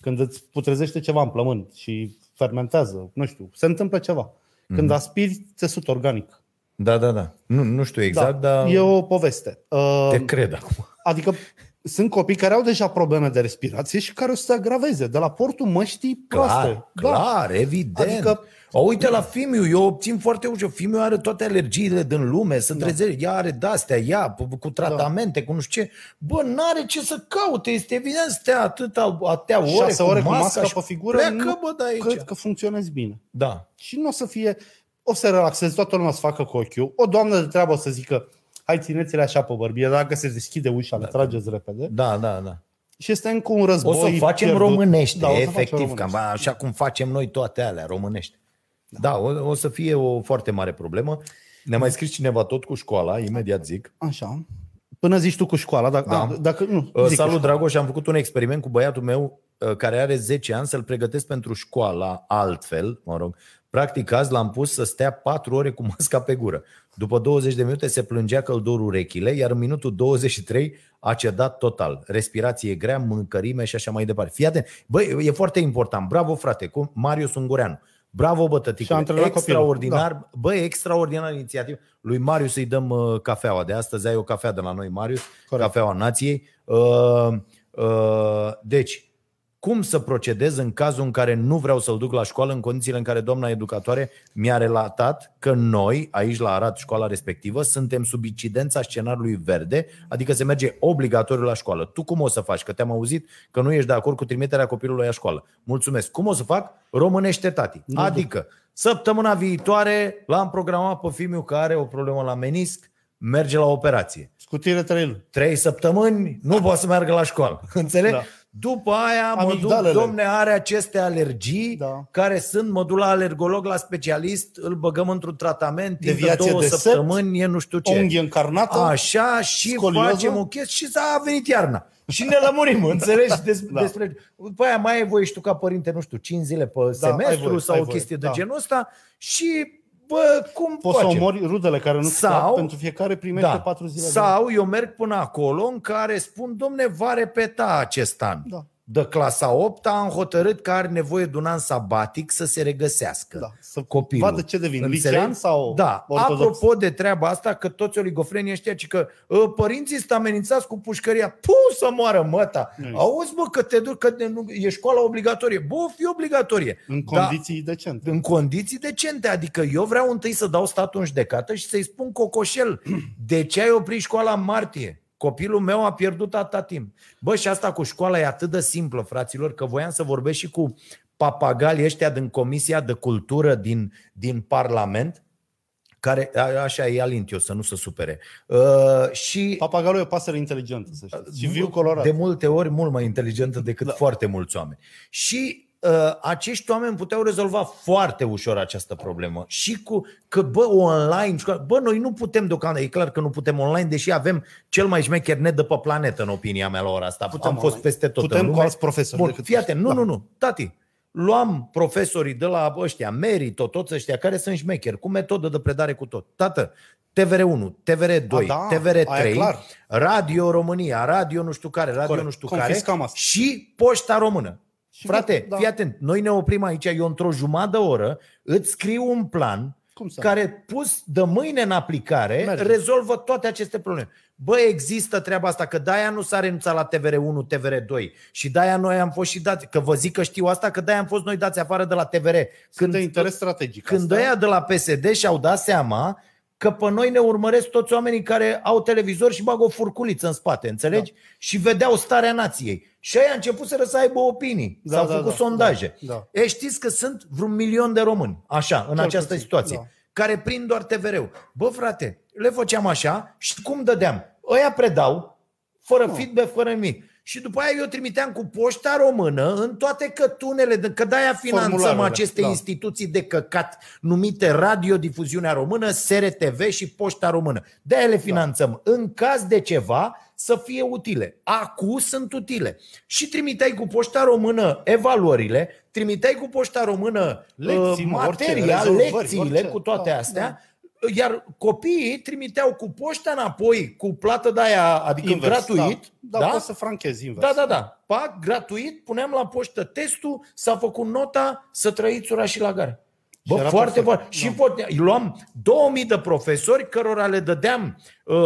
când îți putrezește ceva în plământ și fermentează, nu știu, se întâmplă ceva. Când aspiri țesut organic. Da, da, da. Nu, nu știu exact, da, dar E o poveste. Uh, te cred acum. Adică sunt copii care au deja probleme de respirație și care o să se agraveze de la portul măștii proaste. Clar, clar, evident. Adică- Adică, o, uite la Fimiu, eu obțin foarte ușor. Fimiu are toate alergiile din lume, sunt da. rezerve, ea are de-astea, ea, p- cu tratamente, da. cu nu știu ce. Bă, n-are ce să caute, este evident, stea atâta, atâtea ore, Șase ore cu masca masca și pe figură, pleacă, nu bă, de aici. cred că funcționezi bine. Da. Și nu o să fie, o să relaxezi, toată lumea să facă cu ochiul. O doamnă de treabă o să zică, hai țineți-le așa pe bărbie, dacă se deschide ușa, le trageți repede. Da, da, da. Și este încă un război O să o facem pierdut. românește, Da, o să facem efectiv, românește. cam așa cum facem noi toate alea, românește. Da, o, o să fie o foarte mare problemă. Ne-a mai scris cineva tot cu școala, imediat zic. Așa. Până zici tu cu școala, dacă, Da. a, dacă nu, Uh, zic cu Salut, școala. Dragoș, am făcut un experiment cu băiatul meu uh, care are 10 ani să-l pregătesc pentru școala altfel, mă rog. Practic azi l-am pus să stea 4 ore cu masca pe gură. După 20 de minute se plângea căldurul urechile, iar în minutul 23 a cedat total. Respirație grea, mâncărime și așa mai departe. Fii atent. Băi, e foarte important. Bravo, frate, cu Marius Ungureanu. Bravo, bă, Și a tăticule. antrenat Extraordinar. Da. Bă, extraordinar inițiativă. Lui Marius să-i dăm uh, cafeaua de astăzi. Ai o cafea de la noi, Marius. Corect. Cafeaua nației. Uh, uh, deci, cum să procedez în cazul în care nu vreau să-l duc la școală în condițiile în care doamna educatoare mi-a relatat că noi, aici la Arad, școala respectivă, suntem sub incidența scenariului verde, adică se merge obligatoriu la școală. Tu cum o să faci? Că te-am auzit că nu ești de acord cu trimiterea copilului la școală. Mulțumesc. Cum o să fac? Românește tati. Adică, săptămâna viitoare l-am programat pe Fimiu care are o problemă la menisc, merge la operație Scutire trei luni. trei săptămâni, nu poate să meargă la școală. Înțelegi? Da. Da. După aia mă duc, Amigdalele. domne, are aceste alergii Da. da. care sunt, mă duc la alergolog, la specialist, îl băgăm într-un tratament, timp de Deviație două de set, săptămâni, e nu știu ce. O unghie încarnată. Așa și Scolioză. facem o chestie și s-a venit iarna. Și ne lămurim, înțelegi? Des, Da. da. despre... După aia mai ai voie și tu ca părinte, nu știu, 5 zile pe ai semestru voie, sau ai o voie, chestie de da. genul ăsta și, bă, cum Poți să facem? omori rudele care nu Sau- sau, pentru fiecare primește da. 4 zile. de- Sau eu merg până acolo în care spun, domne, va repeta acest an. Da. De clasa 8 am hotărât că are nevoie de un an sabatic să se regăsească Da, să copilul. vadă ce devin, Înțelegi? licean sau Da, ortodox? apropo de treaba asta, că toți oligofrenii ăștia, ci că uh, părinții sunt amenințați cu pușcăria, pu să moară măta. Nu. Auzi, bă, că te duci, că te, nu, e școala obligatorie. Bă, fi obligatorie. În Da, condiții decente. în condiții decente. Adică eu vreau întâi să dau statul în judecată și să-i spun cocoșel, de ce ai oprit școala în martie? Copilul meu a pierdut atâta timp. Bă, și asta cu școala e atât de simplă, fraților, că voiam să vorbesc și cu papagalii ăștia din Comisia de Cultură din, din Parlament, care, a- așa e alint eu, să nu se supere. Uh, și Papagalul e o pasăre inteligentă, să știți. Și viu colorat. de multe ori mult mai inteligentă decât da. foarte mulți oameni. Și uh, acești oameni puteau rezolva foarte ușor această problemă. Și cu că, bă, online, școală- bă, noi nu putem deocamdată, e clar că nu putem online, deși avem cel mai șmecher net de pe planetă, în opinia mea, la ora asta. Putem Am fost online. peste tot Putem în cu lume. alți profesori Bun, decât fii atent, nu, da. nu, nu, tati, luam profesorii de la ăștia, Merito, toți ăștia care sunt șmecheri, cu metodă de predare cu tot. Tată, TVR1, TVR2, A, da, TVR3, aia e clar. Radio România, Radio nu știu care, Radio Corect. nu știu Confiscam care asta. și Poșta Română. Și Frate, da. fii atent, noi ne oprim aici, eu într-o jumătate de oră îți scriu un plan Cum să? care pus de mâine în aplicare Merge. rezolvă toate aceste probleme. Bă, există treaba asta, că de-aia nu s-a renunțat la TVR1, TVR2 și de-aia noi am fost și dați, că vă zic că știu asta, că de-aia am fost noi dați afară de la TVR. Sunt de interes strategic. Când asta. ăia de la PSD și-au dat seama că pe noi ne urmăresc toți oamenii care au televizor și bagă o furculiță în spate, înțelegi? Da. Și vedeau starea nației. Și ei început să aibă opinii. Da, S-au da, făcut da, sondaje. da, da. E, știți că sunt vreun milion de români, așa, în Cel această puțin, situație, da. care prind doar TVR-ul. Bă, frate, le făceam așa și cum dădeam? Ăia predau, fără feedback, fără nimic. Și după aia eu trimiteam cu poșta română în toate cătunele, de- că de-aia finanțăm Formularele, aceste da. instituții de căcat numite Radiodifuziunea Română, SRTV și Poșta Română. De-aia le finanțăm. În caz de ceva, să fie utile. Acum sunt utile. Și trimiteai cu Poșta Română evaluările, trimiteai cu Poșta Română Lecții, uh, mă, orice, material, rezolvări, lecțiile orice. cu toate Da, astea, iar copiii trimiteau cu poșta înapoi, cu plată de aia, adică Invers, gratuit. Da, da, poți să franchezi invers. Da, da, da. Pac, gratuit, puneam la poștă testul, s-a făcut nota să trăiți ora și la gara. Bă, Și era foarte, perfect. foarte. Și pot, luam 2000 de profesori cărora le dădeam uh,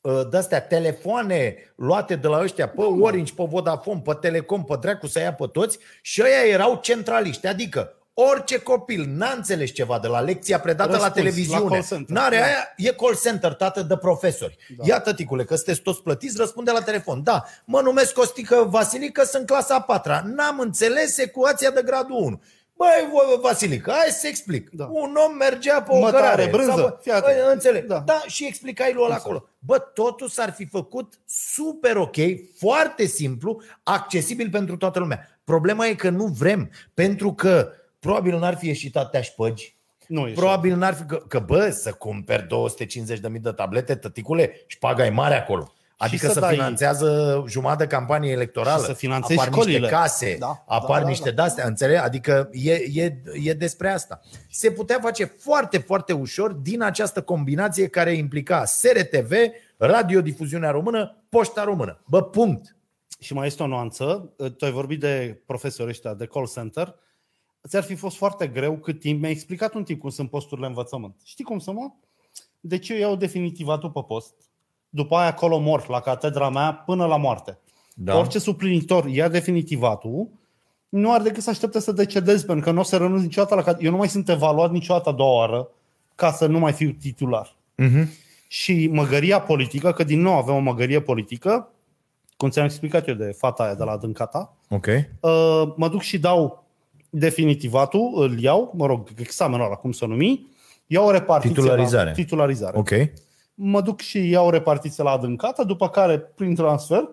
uh, de-astea telefoane luate de la ăștia pe Orange, pe Vodafone, pe Telecom, pe dracu să ia pe toți și ăia erau centraliști, adică orice copil n-a înțeles ceva de la lecția predată Răspuns, la televiziune, la call center. n-are Da. aia, e call center, tată de profesori. Da. Ia tăticule, că sunteți toți plătiți, răspunde la telefon. Da, mă numesc Costică Vasilică, sunt clasa a patra. N-am înțeles ecuația de gradul 1. Băi, voi, Vasilică, hai să explic. Da. Da. Un om mergea pe o Mătare, cărare. brânză, sau, bă, fii atent. băi, înțeleg. Da. Da. da, și explicai lui ăla acolo. Bă, totul s-ar fi făcut super ok, foarte simplu, accesibil pentru toată lumea. Problema e că nu vrem, pentru că probabil n-ar fi ieșit atâtea șpăgi, Nu e Probabil n-ar fi că, că bă, să cumperi 250.000 de tablete, tăticule, și șpaga e mare acolo. Adică să să, dai- finanțează jumătate de campanie electorală. Și să finanțezi apar școlile. niște case, Da, apar da, da, niște da. de-astea, înțeleg? Adică e, e, e despre asta. Se putea face foarte, foarte ușor din această combinație care implica SRTV, Radiodifuziunea Română, Poșta Română. Bă, punct. Și mai este o nuanță. Tu ai vorbit de profesori ăștia de call center. Ți-ar fi fost foarte greu cât timp mi-ai explicat un timp cum sunt posturile învățământ. Știi cum să mă? Deci eu iau definitivatul pe post, după aia acolo mor la catedra mea până la moarte. Da. Da. Orice suplinitor ia definitivatul, nu are decât să aștepte să decedezi, pentru că nu o să renunț niciodată la cat- Eu nu mai sunt evaluat niciodată a doua oară ca să nu mai fiu titular. Uh-huh. Și măgăria politică, că din nou avem o măgărie politică, cum ți-am explicat eu de fata aia de la Dâncata, Ok. uh, mă duc și dau definitivatul, îl iau, mă rog, examenul ăla, cum să o numi, iau o repartiție Titularizare. La, titularizare. Ok. Mă duc și iau o repartiție la Adâncata, după care, prin transfer,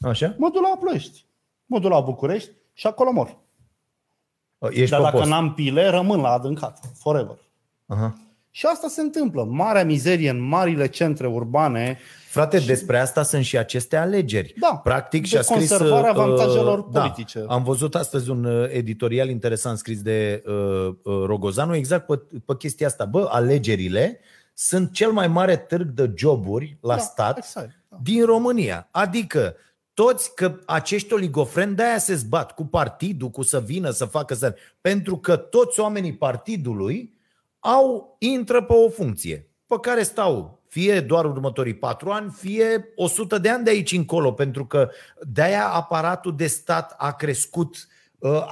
Așa? mă duc la Ploiești. Mă duc la București și acolo mor. Ești Dar pe dacă post. n-am pile, rămân la Adâncata, forever. Aha. Și asta se întâmplă. Marea mizerie în marile centre urbane, Frate, despre asta sunt și aceste alegeri. Da, Practic de și-a scris conservarea uh, avantajelor da, politice. Am văzut astăzi un uh, editorial interesant scris de uh, uh, Rogozanu exact pe, pe chestia asta. Bă, alegerile sunt cel mai mare târg de joburi la Da, stat exact, da. din România. Adică toți că acești oligofreni de-aia se zbat cu partidul, cu să vină să facă să... Pentru că toți oamenii partidului au, intră pe o funcție pe care stau fie doar următorii patru ani, fie 100 de ani de aici încolo, pentru că de-aia aparatul de stat a crescut uh,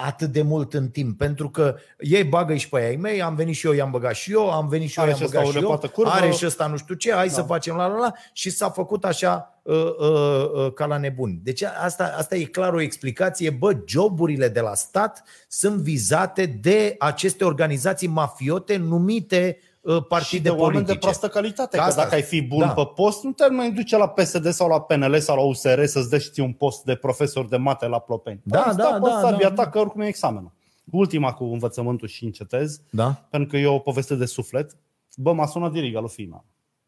atât de mult în timp, pentru că ei bagă și pe ei mei, am venit și eu, i-am băgat și eu, am venit și eu, Are i-am și ăsta băgat o și eu, lepată curvă. are și ăsta nu știu ce, hai Da. să facem la la la și s-a făcut așa uh, uh, uh, ca la nebuni. Deci asta, asta e clar o explicație. Bă, joburile de la stat sunt vizate de aceste organizații mafiote numite uh, și partide de oameni politice. de proastă calitate. Ca Că asta- dacă ai fi bun da. pe post, nu te mai duce la PSD sau la PNL sau la USR să-ți dea și ție un post de profesor de mate la Plopeni. Da, Asta da, pe da, sabia da. ta, că oricum e examenul. Ultima cu învățământul și încetez, Da? pentru că e o poveste de suflet. Bă, m-a sunat Diriga lui Fima.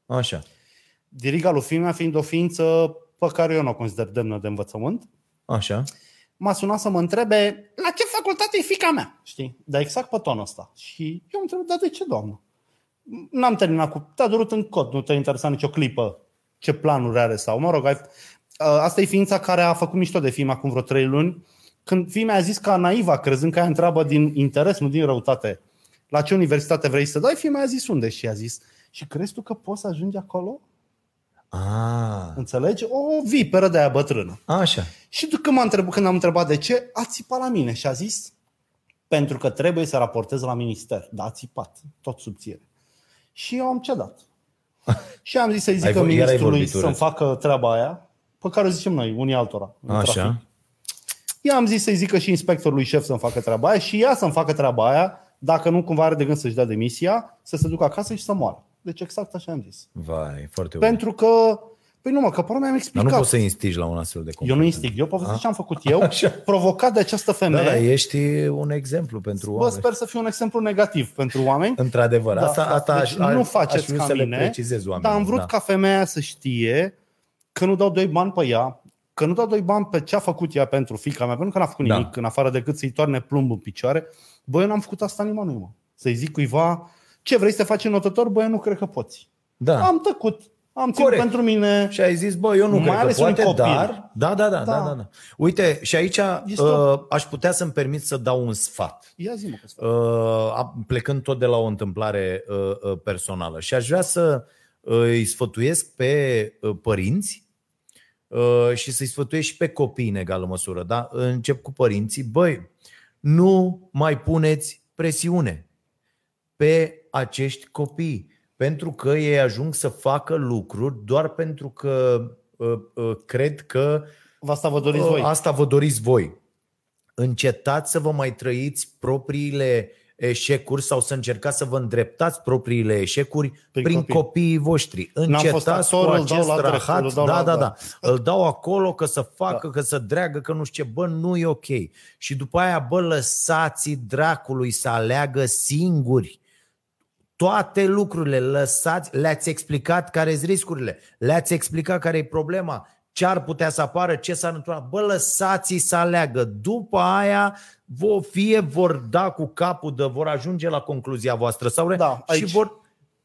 Așa. Diriga lui Fima fiind o ființă pe care eu nu o consider demnă de învățământ, Așa. m-a sunat să mă întrebe la ce facultate e fica mea, știi? Dar exact pe tonul ăsta. Și eu am întrebat, dar de ce, doamnă? N-am terminat cu... Te-a durut în cod, nu te-a interesat nicio clipă ce planuri are sau, mă rog, ai... asta e ființa care a făcut mișto de film acum vreo trei luni, când fiimea a zis ca naiva, crezând că ea întreabă din interes, nu din răutate, la ce universitate vrei să dai, fiimea a zis unde și a zis, și crezi tu că poți să ajungi acolo? Ah. Înțelegi? O viperă de aia bătrână. Așa. Și când, m-a întrebat, când am întrebat de ce, a țipat la mine și a zis pentru că trebuie să raportez la minister. Da, a țipat, tot subțire. Și eu am cedat. și am zis să-i Ai zică vo- iar ai ministrului vorbit urât. să-mi facă treaba aia, pe care o zicem noi, unii altora. în trafic. Așa. Eu am zis să-i zică și inspectorului șef să-mi facă treaba aia și ea să-mi facă treaba aia, dacă nu cumva are de gând să-și dea demisia, să se ducă acasă și să moară. Deci exact așa am zis. Vai, foarte bun. Pentru că Păi nu mă, că până mi-am Dar explicat. nu poți să instigi la un astfel de Eu comportament. nu instig, eu povestesc ce am făcut eu, Așa. provocat de această Da, femeie. da, ești un exemplu pentru Bă, oameni. sper să fiu un exemplu negativ pentru oameni. Într-adevăr, Da, asta, da. asta Deci aș, nu aș, aș faceți vrea ca să le mine, precizez oamenilor. Dar am vrut da. ca femeia să știe că nu dau doi bani pe ea, că nu dau doi bani pe ce a făcut ea pentru fica mea, pentru că n-a făcut Da. nimic, în afară decât să-i toarne plumb în picioare. Bă, eu n-am făcut asta nimănui, mă. Să-i zic cuiva, ce vrei să te faci înotător? Bă, eu nu cred că poți. Da. Am tăcut. Am ținut Corect. pentru mine. Și ai zis, bă, eu nu Mai cred ales că unui poate, copil. dar... Da, da, da, da, Da. da, da. Uite, și aici Este uh, aș putea să-mi permit să dau un sfat. Ia zi mă că sfat. Uh, a- plecând tot de la o întâmplare uh, uh, personală. Și aș vrea să uh, îi sfătuiesc pe uh, părinți uh, și să-i sfătuiesc și pe copii în egală măsură. Da? Încep cu părinții. Băi, nu mai puneți presiune pe acești copii. Pentru că ei ajung să facă lucruri doar pentru că uh, uh, cred că Asta vă doriți Uh, voi. Asta vă doriți voi. Încetați să vă mai trăiți propriile eșecuri sau să încercați să vă îndreptați propriile eșecuri Prin prin, copii. copiii voștri. fost Încetați cu actor, îl dau acest la drept, rahat. îl dau Da, la- da, da. da. Îl dau acolo că să facă, că să dreagă, că nu știu ce. Bă, nu e ok. Și după aia, bă, lăsați dracului să aleagă singuri toate lucrurile lăsați, le-ați explicat care sunt riscurile, le-ați explicat care e problema, ce ar putea să apară, ce s-ar întâmpla. Bă, lăsați-i să aleagă. După aia, vo, fie vor da cu capul de, vor ajunge la concluzia voastră sau re- Da, și aici- vor,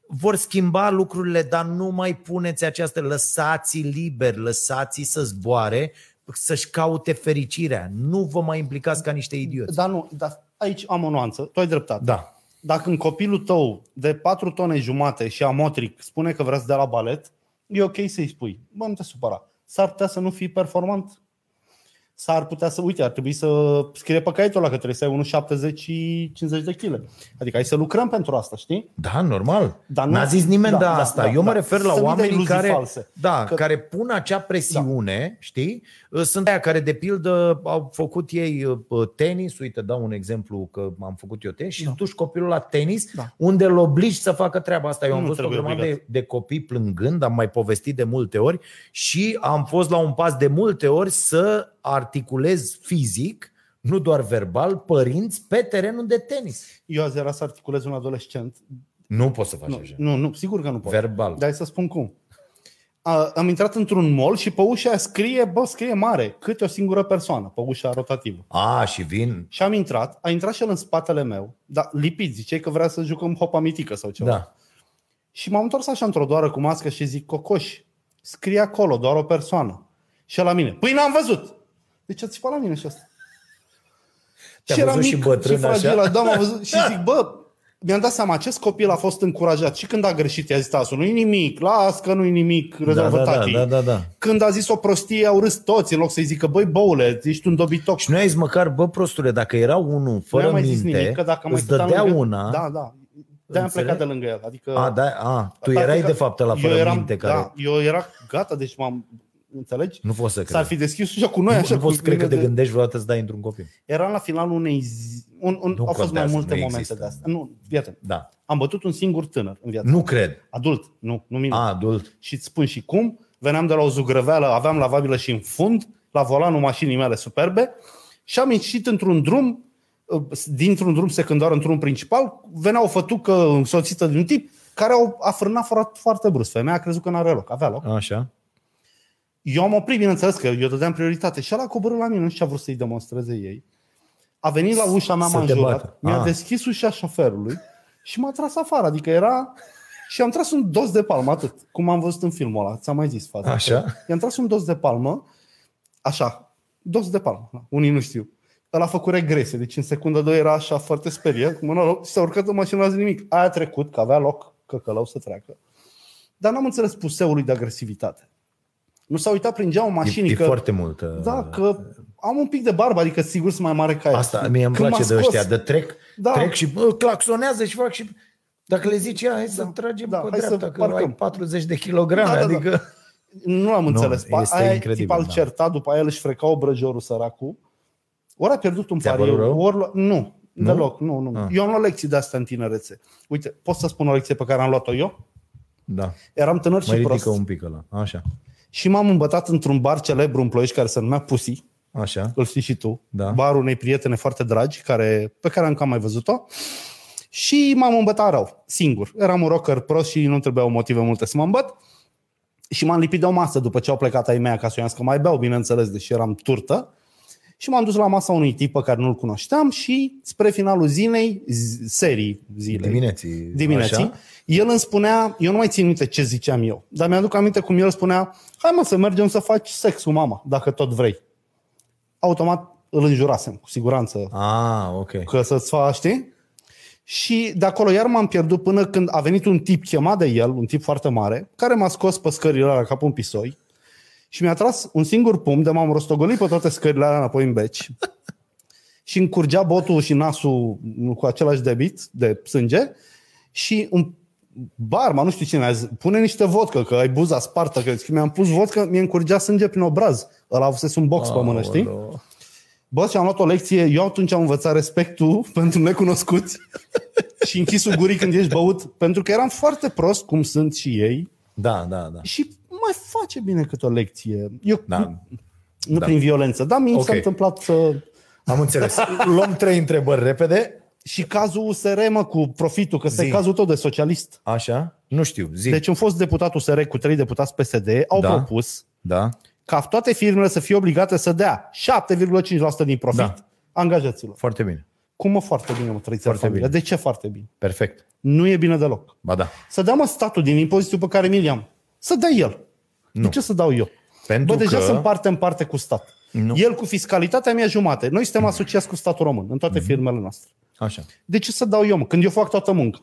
vor schimba lucrurile, dar nu mai puneți această, lăsați-i liber, lăsați-i să zboare, să-și caute fericirea. Nu vă mai implicați ca niște idioți. Dar nu, dar aici am o nuanță. Tu ai dreptate. Da. Dacă în copilul tău de 4 tone jumate și amotric spune că vrea să dea la balet, e ok să-i spui. Bă, nu te supăra. S-ar putea să nu fii performant. S-ar putea să, uite, ar trebui să scrie pe caietul ăla că trebuie să ai 1,70 și 50 de kg. Adică hai să lucrăm pentru asta, știi? Da, normal. Dar nu- N-a zis nimeni da, de da, asta. da, Eu mă da. refer la Sunt mii de oamenii iluzii care, false. da, Că- care pun acea presiune, știi? Sunt aia care, de pildă, au făcut ei uh, tenis. Uite, dau un exemplu că am făcut eu tenis și Da. duci copilul la tenis Da. unde îl obligi să facă treaba asta. Eu am Nu văzut o trebuie grămadă de, obligat. de copii plângând, am mai povestit de multe ori și am fost la un pas de multe ori să articulez fizic, nu doar verbal, părinți pe terenul de tenis. Eu azi era să articulez un adolescent. Nu poți să faci Nu, așa. nu, nu, sigur că nu pot. Verbal. Dar hai să spun cum. A, am intrat într-un mall și pe ușa aia scrie, bă, scrie mare, câte o singură persoană, pe ușa rotativă. A, și vin. Și am intrat, a intrat și el în spatele meu, dar lipit, ziceai că vrea să jucăm hopa mitică sau ceva. Da. Și m-am întors așa într-o doară cu mască și zic, Cocoș, scrie acolo, doar o persoană. Și el la mine, păi n-am văzut. Deci a țipat la mine și asta. Te-a văzut și bătrân și fragil, așa? Da, m-a văzut și zic, bă, mi-am dat seama, acest copil a fost încurajat și când a greșit, i-a zis tasul, nu-i nimic, las că nu-i nimic, rezolvă da, da, tati. da, da, da. Când a zis o prostie, au râs toți, în loc să-i zică, băi, boule, ești un dobitoc. Și nu ai zis măcar, bă, prostule, dacă era unul Nu fără i-am mai zis minte, nimic, că dacă mai îți stăteam dădea lângă... una. Da, da. De-aia am Înțeleg? plecat de lângă el. Adică, A, da, a, tu Tactica- erai de fapt la fără eu eram, minte care... Da, eu era gata, deci m-am... Înțelegi? Nu pot să S-ar cred. fi deschis ușa cu noi, Nu, așa. nu cu pot să cred că mine te gândești vreodată să dai într-un copil. Eram la finalul unei zi... Un, un, Nu au fost mai contează, multe nu momente există. de astea. Nu, iată, Da. am bătut un singur tânăr în viață. Nu cred. Adult, nu, nu mine. A, adult. Și îți spun și cum. Veneam de la o zugrăveală, aveam lavabilă și în fund, la volanul mașinii mele superbe și am ieșit într-un drum, uh, dintr-un drum secundar într-un principal, venea o fătucă însoțită de un tip care au, a frânat foarte, foarte brusc. Femeia a crezut că n-are loc, avea loc. Așa. Eu am oprit, bineînțeles, că eu dădeam prioritate și ăla a coborât la mine, nu știu ce a vrut să-i demonstreze ei. A venit la ușa mea, Să m-a te înjurat, bată. mi-a Ah. deschis ușa șoferului și m-a tras afară. Adică era... Și am tras un dos de palmă, atât, cum am văzut în filmul ăla. Ți-am mai zis faza. Așa. I-am tras un dos de palmă, așa, dos de palmă, da, unii nu știu. El a făcut regrese, deci în secundă două era așa foarte speriat, cu mâna loc, și s-a urcat în mașină, n-a zis nimic. Aia a trecut, că avea loc căcălău să treacă. Dar n-am înțeles puseul lui de agresivitate. Nu s-a uitat prin geamul E, mașinii e că, foarte mult. uh, da, că am un pic de barbă, adică sigur sunt mai mare ca el. Asta mie îmi Când place m-a de scos- ăștia, de trec, Da. trec și bă, claxonează și fac și... Dacă le zici, hai să Da. tragem Da, pe hai să dreapta, că parcăm. ai 40 de kilograme, Da, da, da. adică... Nu am înțeles. Nu, este aia incredibil, tip al da. certa, după aia el își freca obrăjorul săracul. Ori a pierdut un Ți-a pariu, părut rău? ori lua- nu, Nu? deloc, nu, nu. Ah. Eu am luat lecții de astea în tinerețe. Uite, pot să spun o lecție pe care am luat-o eu? Da. Eram tânăr Mai și prost. ridică un pic ăla. Așa. Și m-am îmbătat într-un bar celebru în Ploiești care se numea Pussy, Așa. îl știi și tu, Da. barul unei prietene foarte dragi care, pe care am cam mai văzut-o. Și m-am îmbătat rău, singur. Eram un rocker prost și nu trebuiau motive multe să mă îmbăt. Și m-am lipit de o masă după ce au plecat ai mei acasă. Eu am zis că mai beau, bineînțeles, deși eram turtă. Și m-am dus la masa unui tip pe care nu-l cunoșteam și spre finalul zilei, z- serii zilei, Dimineții. dimineții, Așa? el îmi spunea, eu nu mai țin minte ce ziceam eu, dar mi-aduc aminte cum el spunea, hai mă să mergem să faci sex cu mama, dacă tot vrei. Automat îl înjurasem, cu siguranță, Ah, ok. că să-ți faci, știi? Și de acolo iar m-am pierdut până când a venit un tip chemat de el, un tip foarte mare, care m-a scos pe scările alea ca pe un pisoi și mi-a tras un singur pumn de m-am rostogolit pe toate scările alea înapoi în beci și îmi curgea botul și nasul cu același debit de sânge și un barman, nu știu cine, a zis, pune niște vodcă, că ai buza spartă, că și mi-am pus vodcă, mi-e încurgea sânge prin obraz. Ăla avusese un box pe mână, știi? Aoleu. Bă, și am luat o lecție, eu atunci am învățat respectul pentru necunoscuți și închisul gurii când ești băut, pentru că eram foarte prost, cum sunt și ei, Da, da, da. și mai face bine cât o lecție. Eu, Da. nu, nu Da. prin violență, dar mi Ok. s-a întâmplat să... Am înțeles. Luăm trei întrebări repede. Și cazul USR, mă, cu profitul, că ăsta e Zi. cazul tău de socialist. Așa? Nu știu. Zi. Deci un fost deputat USR cu trei deputați PSD au Da. propus Da. ca toate firmele să fie obligate să dea 7,5% din profit Da. angajaților. Foarte bine. Cum mă foarte bine, mă, trăiți în Foarte familie. bine. De ce foarte bine? Perfect. Nu e bine deloc. Ba da. Să dea mă statul din impozitul pe care mi-l iam. Să dea el. Nu. De ce să dau eu? Pentru Bă, deja că... sunt parte în parte cu stat. Nu. El cu fiscalitatea mea jumate. Noi suntem asociați cu statul român în toate firmele noastre. Așa. De ce să dau eu, mă, când eu fac toată munca?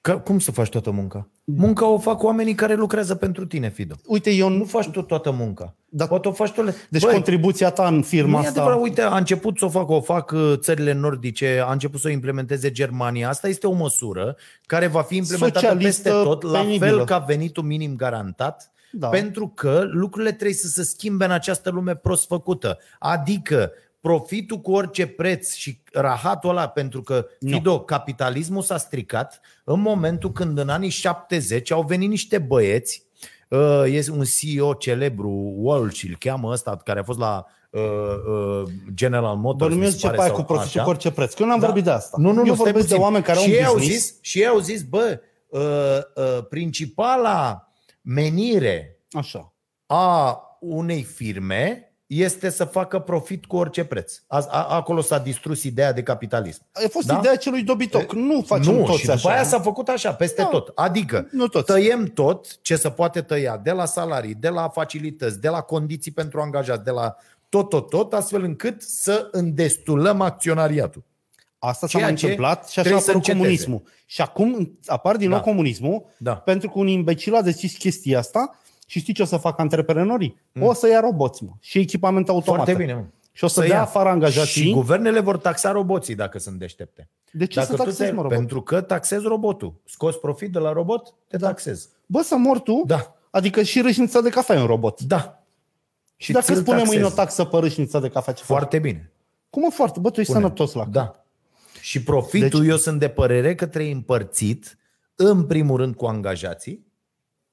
Că, cum să faci toată munca? Munca o fac oamenii care lucrează pentru tine, Fido. Uite, eu Nu nu... faci tu toată munca. Da. Da. Poate o faci tu. le- Deci Băi, contribuția ta în firma nu e asta... adevărat, uite, a început să o facă, o fac uh, țările nordice, a început să o implementeze Germania. Asta este o măsură care va fi implementată Socialistă, peste tot, la penibilă. fel ca venitul minim garantat, Da. pentru că lucrurile trebuie să se schimbe în această lume prost făcută. Adică profitul cu orice preț și rahatul ăla, pentru că, Nu. Fido, capitalismul s-a stricat în momentul când în anii 70 au venit niște băieți Uh, este un CEO celebru, Walsh, îl cheamă ăsta, care a fost la uh, uh, General Bă, Motors. nu mi mi se zice pare, pe aia sau cu profitul așa. cu orice preț. Că eu n-am Da. vorbit de asta. Nu, nu, nu, eu stai vorbesc de puțin. oameni care au și un ei au business. zis, și ei au zis, bă, uh, uh, principala menire Așa. a unei firme este să facă profit cu orice preț. A, a, acolo s-a distrus ideea de capitalism. A fost Da? ideea celui dobitoc. Nu facem nu, toți și după așa. aia s-a făcut așa, peste Da. tot. Adică Nu toți. tăiem tot ce se poate tăia, de la salarii, de la facilități, de la condiții pentru angajați, de la tot, tot, tot, astfel încât să îndestulăm acționariatul. Asta s-a Ceea mai ce întâmplat și așa a trebuie să apărut înceteze. comunismul. Și acum apar din nou Da. comunismul Da. pentru că un imbecil a decis chestia asta și știi ce o să facă antreprenorii? O să ia roboți, mă, și echipament automat. Mm. Foarte bine, mă. Și o să, Să dea ia. afară angajații. Și guvernele vor taxa roboții dacă sunt deștepte. De ce Dacă să tu taxezi, te- mă, robot? Pentru că taxezi robotul. Scoți profit de la robot, te Da. taxezi. Bă, să mor tu? Da. Adică și râșnița de cafea e un robot. Da. Și dacă ți-l îți punem mâine o taxezi. taxă pe râșnița de cafea, ce faci? Foarte bine. Cum mă foarte? Bă, tu ești Punem. sănătos la Da. Și profitul, deci... eu sunt de părere că trebuie împărțit, în primul rând, cu angajații,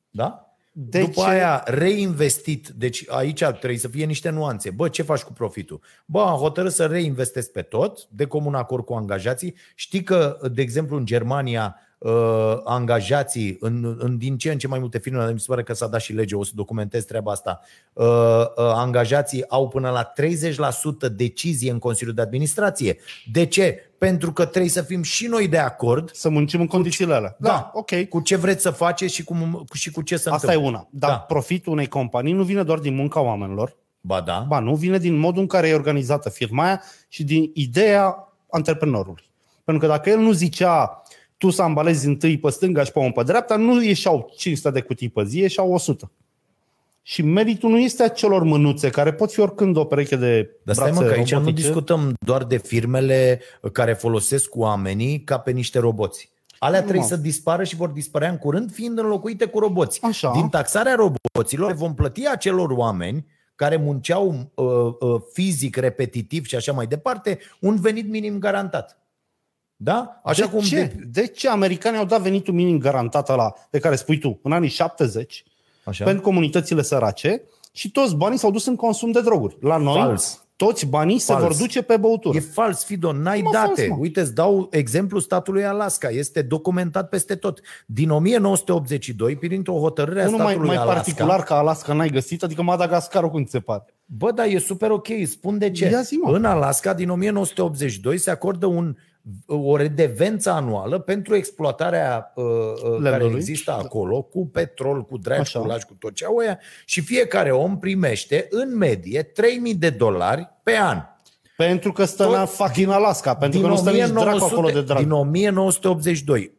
da? De După ce? aia reinvestit, deci aici trebuie să fie niște nuanțe. Bă, ce faci cu profitul? Bă, am hotărât să reinvestesc pe tot, de comun acord cu angajații. Știi că, de exemplu, în Germania, uh, angajații, în, în din ce în ce mai multe firme, dar mi se pare că s-a dat și lege, o să documentez treaba asta, uh, uh, angajații au până la 30% decizie în Consiliul de Administrație. De ce? Pentru că trebuie să fim și noi de acord Să muncim în condițiile alea. Da, Da. ok. cu ce vreți să faceți și, cum, și cu ce să Asta e întâmplă. una. Dar Da. profitul unei companii nu vine doar din munca oamenilor, Ba da. ba nu, vine din modul în care e organizată firma aia și din ideea antreprenorului. Pentru că dacă el nu zicea tu să ambalezi întâi pe stânga și pe omul pe dreapta, nu ieșeau 500 de cutii pe zi, ieșeau 100. Și meritul nu este a celor mânuțe, care pot fi oricând o pereche de Dar stai mă, brațe că aici nu robotice. discutăm doar de firmele care folosesc oamenii ca pe niște roboți. Alea Nu, trebuie mă. să dispară și vor dispărea în curând, fiind înlocuite cu roboți. Așa. Din taxarea roboților vom plăti acelor oameni care munceau uh, uh, fizic, repetitiv și așa mai departe, un venit minim garantat. Da? Așa de cum ce? De... ce americanii au dat venitul minim garantat la pe care spui tu, în anii 70, Așa. pentru comunitățile sărace și toți banii s-au dus în consum de droguri. La noi, Fals. toți banii se Fals. vor duce pe băutură. E fals, Fido, n-ai Mă, date. fals, mă. Uite, îți dau exemplu statului Alaska. Este documentat peste tot. Din 1982, printr-o hotărâre a Unul mai, statului mai Alaska. particular ca Alaska n-ai găsit, adică Madagascarul cum ți se pare. Bă, dar e super ok, spun de ce. Ia zi, mă. în Alaska, din 1982, se acordă un, o redevență anuală pentru exploatarea uh, uh, care Lemnului. există acolo, cu petrol, cu dragi, Așa. cu lași, cu tot ce au ăia, și fiecare om primește, în medie, 3000 de dolari pe an. Pentru că stă Tot în fucking Alaska, pentru că nu stă nici dracu acolo de drag. din 1982.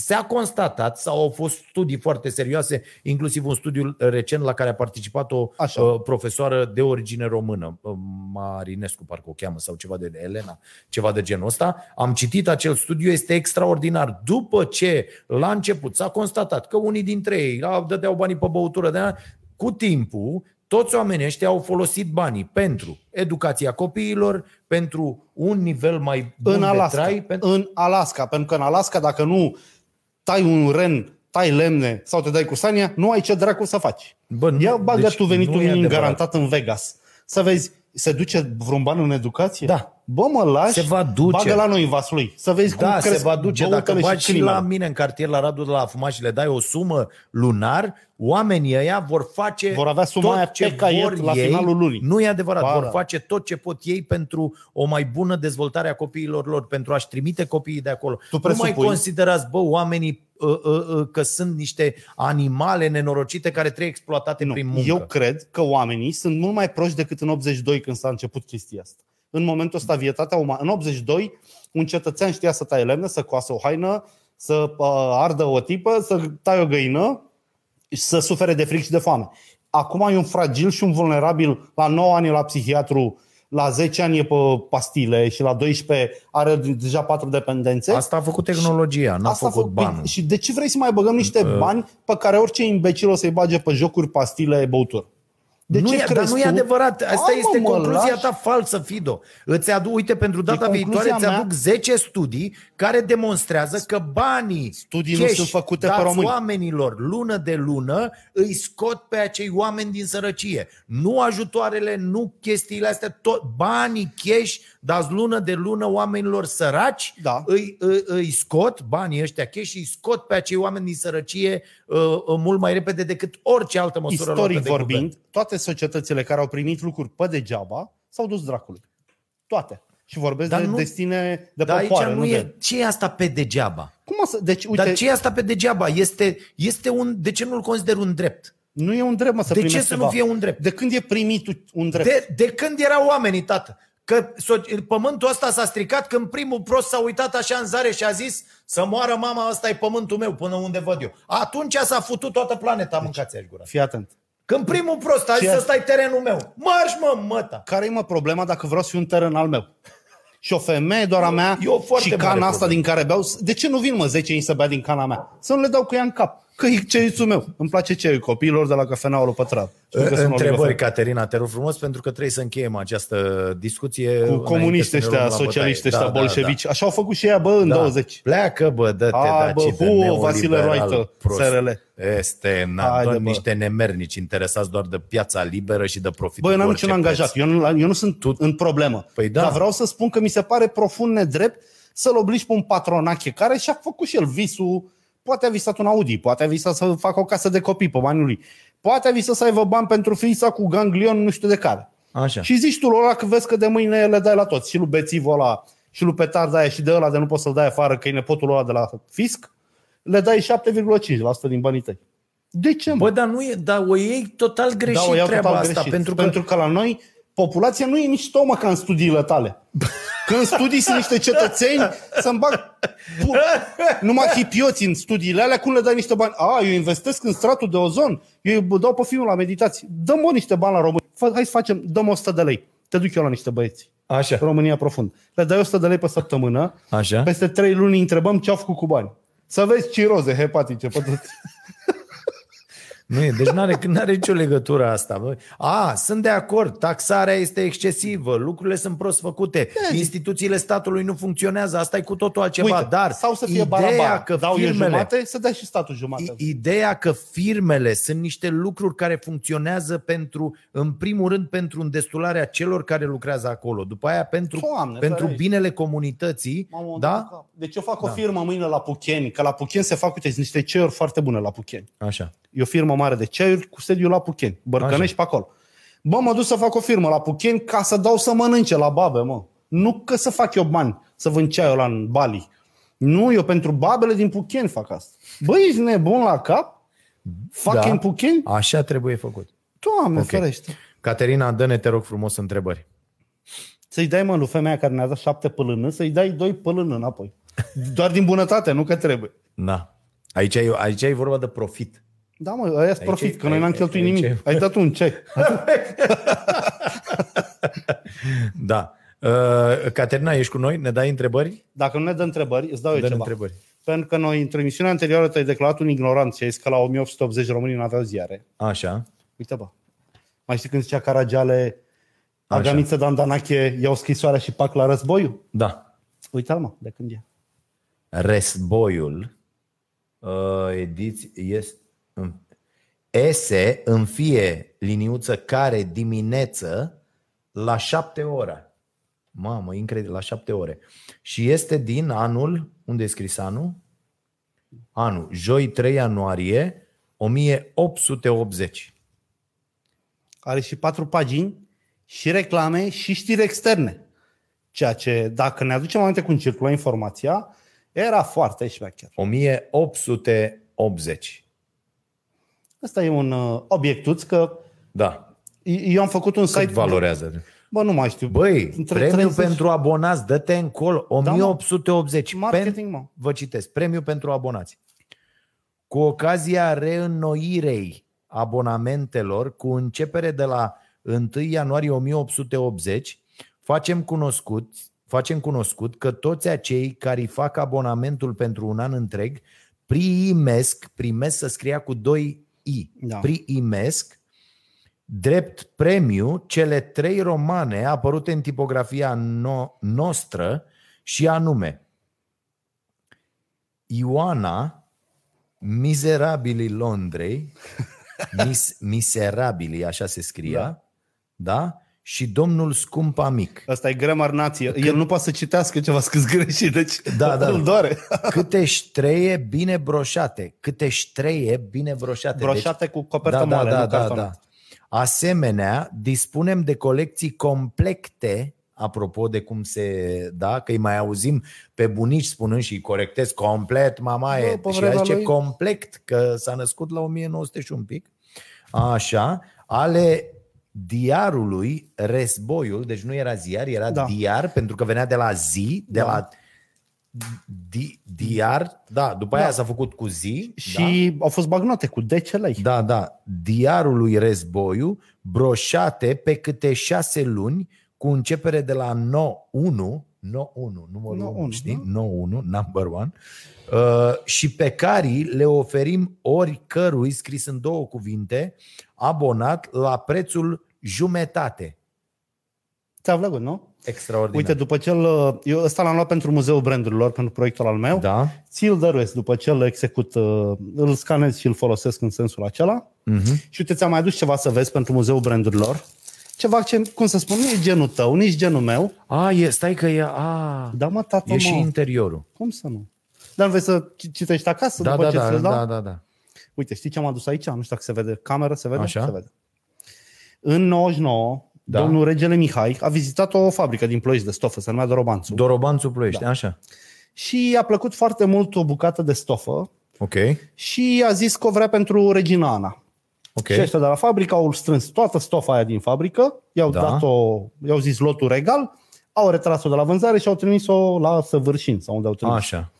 Se-a constatat, sau au fost studii foarte serioase, inclusiv un studiu recent la care a participat o Așa. uh, profesoară de origine română, uh, Marinescu parcă o cheamă, sau ceva de Elena, ceva de genul ăsta. Am citit acel studiu, este extraordinar. După ce la început s-a constatat că unii dintre ei a, dădeau banii pe băutură, de cu timpul toți oamenii ăștia au folosit banii pentru educația copiilor, pentru un nivel mai bun în de Alaska. trai, pentru În Alaska, pentru că în Alaska dacă nu tai un ren, tai lemne sau te dai cu sania, nu ai ce dracu să faci. Bă, nu- Ia bagă deci tu venitul nu e minim adevărat. garantat în Vegas. Să vezi, se duce vreun ban în educație? Da. Bă, mă lași, Se va duce. bagă la noi în Vaslui. Să vezi cum Da, se cresc va duce. Dacă băutele bagi și crimele. la mine în cartier, la Radu de la Fumat și le dai o sumă lunar, oamenii ăia vor face Vor avea suma tot aia ce pe caiet vor la ei. finalul lunii. Nu e adevărat. Ba, vor da. face tot ce pot ei pentru o mai bună dezvoltare a copiilor lor, pentru a-și trimite copiii de acolo. Tu nu mai presupui- considerați, bă, oamenii uh, uh, uh, că sunt niște animale nenorocite care trebuie exploatate Nu, prin muncă. eu cred că oamenii sunt mult mai proști decât în 82 când s-a început chestia asta. În momentul ăsta, vietatea umană. În 82, un cetățean știa să taie lemne, să coasă o haină, să uh, ardă o tipă, să taie o găină și să sufere de fric și de foame. Acum e un fragil și un vulnerabil. La 9 ani e la psihiatru, la 10 ani e pe pastile și la 12 are deja patru dependențe. Asta a făcut tehnologia, n-a Asta a făcut făcut- banul. Și de ce vrei să mai băgăm niște bani pe care orice imbecil o să-i bage pe jocuri, pastile, băuturi? De nu ce e, dar crezi nu e tu? adevărat. Asta Hai, este mă, mă, concluzia lași. ta falsă, Fido. Îți aduc, uite, pentru data concluzia viitoare îți mea. aduc 10 studii care demonstrează că banii Studii nu cash sunt făcute pe dați români. oamenilor lună de lună îi scot pe acei oameni din sărăcie. Nu ajutoarele, nu chestiile astea, tot banii cash dați lună de lună oamenilor săraci, Da. îi, îi, îi scot banii ăștia cash și îi scot pe acei oameni din sărăcie uh, uh, mult mai repede decât orice altă măsură luată Istoric de vorbind, guvern. toate societățile care au primit lucruri pe degeaba s-au dus dracului. Toate. Și vorbesc Dar de nu- destine de Dar aici popoare, nu nu e... de... Ce e asta pe degeaba? Cum o să... Deci, uite, Dar ce e asta pe degeaba? Este, este un... De ce nu-l consider un drept? nu e un drept, mă, să De ce primești să nu ceva. fie un drept? De când e primit un drept? De, de când erau oamenii, tată? Că so- pământul ăsta s-a stricat când primul prost s-a uitat așa în zare și a zis să moară mama, ăsta e pământul meu până unde văd eu. Atunci s-a futut toată planeta, mâncați aș guraș. Fii atent. Când primul prost a zis Ce- ăsta e terenul meu. Marș mă, măta! care e mă problema dacă vreau să fiu un teren al meu? Și o femeie doar a mea E o foarte și mare cana asta problemă. din care beau, de ce nu vin mă 10 ani să bea din cana mea? Să nu le dau cu ea în cap. Că e ceițul meu. Îmi place ce copiilor de la cafeneaua lui Pătrat. Știu că sunt Întrebări, oligofreni. Caterina, te rog frumos, pentru că trebuie să încheiem această discuție. Cu înainte comuniști să ne ăștia, luăm la socialiști bătaie. ăștia, bolșevici. Așa au făcut și ea, bă, în Da. 20. Pleacă, bă, dă-te, Hai, bă, daci de hu, neoliberal Vasile Roită, prost. SRL. Este, na, Haide, doar bă. niște nemernici interesați doar de piața liberă și de profit. Bă, eu n-am cu niciun orice angajat. preț. Eu nu, eu nu sunt în problemă. Păi da. Dar vreau să spun că mi se pare profund nedrept să-l obligi pe un patronache care și-a făcut și el visul. Poate a visat un Audi, poate a visat să facă o casă de copii pe banii lui. Poate a visat să aibă bani pentru fița cu ganglion nu știu de care. Așa. Și zici tu lui ăla că vezi că de mâine le dai la toți. Și lui bețivul ăla, și lui petarda aia, și de ăla de nu poți să-l dai afară, că e nepotul ăla de la fisc, le dai 7,5% din banii tăi. De ce, mă? Bă, dar nu e, dar o iei total greșit da, o iau treaba total asta, greșit. pentru că pentru că la noi populația nu e nici tomă ca în studiile tale. Când studii sunt niște cetățeni să-mi bag pu- numai hipioți în studiile alea, cum le dai niște bani? A, eu investesc în stratul de ozon, eu îi dau pe filmul la meditații. Dăm o niște bani la români. Fă, hai să facem, dăm 100 de lei. Te duc eu la niște băieți. Așa. România profund. Le dai 100 de lei pe săptămână, Așa. peste 3 luni îi întrebăm ce au făcut cu bani. Să vezi ciroze hepatice pe toți. Nu e, deci nu are n-are nicio legătură asta. Bă. A, sunt de acord, taxarea este excesivă, lucrurile sunt prost făcute, instituțiile statului nu funcționează, asta e cu totul altceva, Uite, dar sau să fie ideea barabara. că Dau eu firmele, jumate, să dea și statul jumate. I- Ideea că firmele sunt niște lucruri care funcționează pentru, în primul rând, pentru îndestularea celor care lucrează acolo, după aia pentru, Doamne, pentru ferește. binele comunității, Mamă, da? Deci eu fac o Da. firmă mâine la Pucheni, că la Pucheni se fac, uite, sunt niște ceaiuri foarte bune la Pucheni. Așa. E o firmă mare de ceaiuri cu sediul la Pucheni, Bărcănești pe acolo. Bă, mă duc să fac o firmă la Pucheni ca să dau să mănânce la babe, mă. Nu că să fac eu bani, să vând ceaiul la în Bali. Nu, eu pentru babele din Pucheni fac asta. Bă, ești nebun la cap? Fac Da. în Pucheni? Așa trebuie făcut. Doamne, Ok. okay. ferește. Caterina, dă-ne, te rog frumos, întrebări. Să-i dai, mă, lui femeia care ne-a dat șapte pălână, să-i dai doi pălână înapoi. Doar din bunătate, nu că trebuie. Da. Aici e, aici e vorba de profit. Da, mă, aia Aici profit, e- că noi n-am aici- cheltuit aici nimic. e- Ai dat un cec. Da. Uh, Caterina, ești cu noi? Ne dai întrebări? Dacă nu ne dă întrebări, îți dau eu Dă-ne ceva. întrebări. Pentru că noi, într-o emisiune anterioară, te-ai declarat un ignorant și ai zis că la 1880 românii nu aveau ziare. Așa. Uite, bă. Mai știi când zicea Caragiale, Așa. Agamiță Dandanache iau scrisoarea și pac la războiul? Da. Uite-l, mă, de când e. Războiul uh, ediți este ese în fie liniuță care dimineță la șapte ore. Mamă, incredibil, la șapte ore. Și este din anul, unde e scris anul? Anul, joi 3 ianuarie 1880. Are și patru pagini, și reclame, și știri externe. Ceea ce, dacă ne aducem aminte cum circula informația, era foarte șmecher. 1880. Ăsta e un uh, obiectuț, că Da. eu am făcut un Cât site... valorează? Bă, nu mai știu. Băi, Între premiu 30 pentru abonați, dă-te încolo, 1880. Marketing, mă. Vă citesc, premiu pentru abonați. Cu ocazia reînnoirei abonamentelor, cu începere de la 1 ianuarie 1880, facem cunoscut, facem cunoscut că toți acei care îi fac abonamentul pentru un an întreg primesc, primesc să scria cu 2 i, Da. primesc drept premiu cele trei romane apărute în tipografia no- noastră și anume Ioana, Miserabilii Londrei, mis, Miserabilii, așa se scria, da. da? Și domnul Scumpa Mic. Asta e grammar nație. El nu poate să citească ceva scris greșit, deci Da, da. îl doare. Câte ștreie bine broșate. Câte ștreie bine broșate. Broșate cu copertă da, moale, da, nu da, da, cartonat. da. Asemenea, dispunem de colecții complecte, apropo de cum se, da, că îi mai auzim pe bunici spunând și îi corectez complet, mama Bă, e, pe și vremea ea zice lui- complet, că s-a născut la 1900 și un pic, așa, ale diarului Resboiul, deci nu era ziar, era Da. da. diar, pentru că venea de la zi, de Da. da. la di, diar, da, după Da. aia s-a făcut cu zi, da. Și au fost bagnote cu 10 lei. Da, da. Diarul lui Războiu, broșate pe câte șase luni, cu începere de la 9-1, 9-1, numărul 1, 9-1, știi? da. 9-1, number one, uh, și pe care le oferim oricărui, scris în două cuvinte, abonat la prețul jumătate. Ți-a plăcut, nu? Extraordinar. Uite, după ce îl- eu ăsta l-am luat pentru Muzeul Brandurilor, pentru proiectul al meu. Da. Ți-l dăruiesc după ce îl execut, uh, îl scanez și îl folosesc în sensul acela. Uh-huh. Și uite, ți-am mai adus ceva să vezi pentru Muzeul Brandurilor. Ceva ce, cum să spun, nu e genul tău, nici genul meu. A, e, stai că e, a, Da, mă, tată, e mă. și interiorul. Cum să nu? Dar vrei să ci- citești acasă Da, după da, ce da, ți-l dau? da, da, da. Uite, știi ce am adus aici? Nu știu dacă se vede. Camera se vede? Așa. Se vede. În 99, Da. domnul regele Mihai a vizitat o fabrică din Ploiești de stofă, se numea Dorobanțu. Dorobanțul Ploiești, da. așa. și i-a plăcut foarte mult o bucată de stofă Ok, și a zis că o vrea pentru Regina Ana. ok. Și ăștia de la fabrică au strâns toată stofa aia din fabrică, i-au, Da. dat-o, i-au zis lotul regal, au retras-o de la vânzare și au trimis-o la Săvârșin sau unde au trimis. Așa.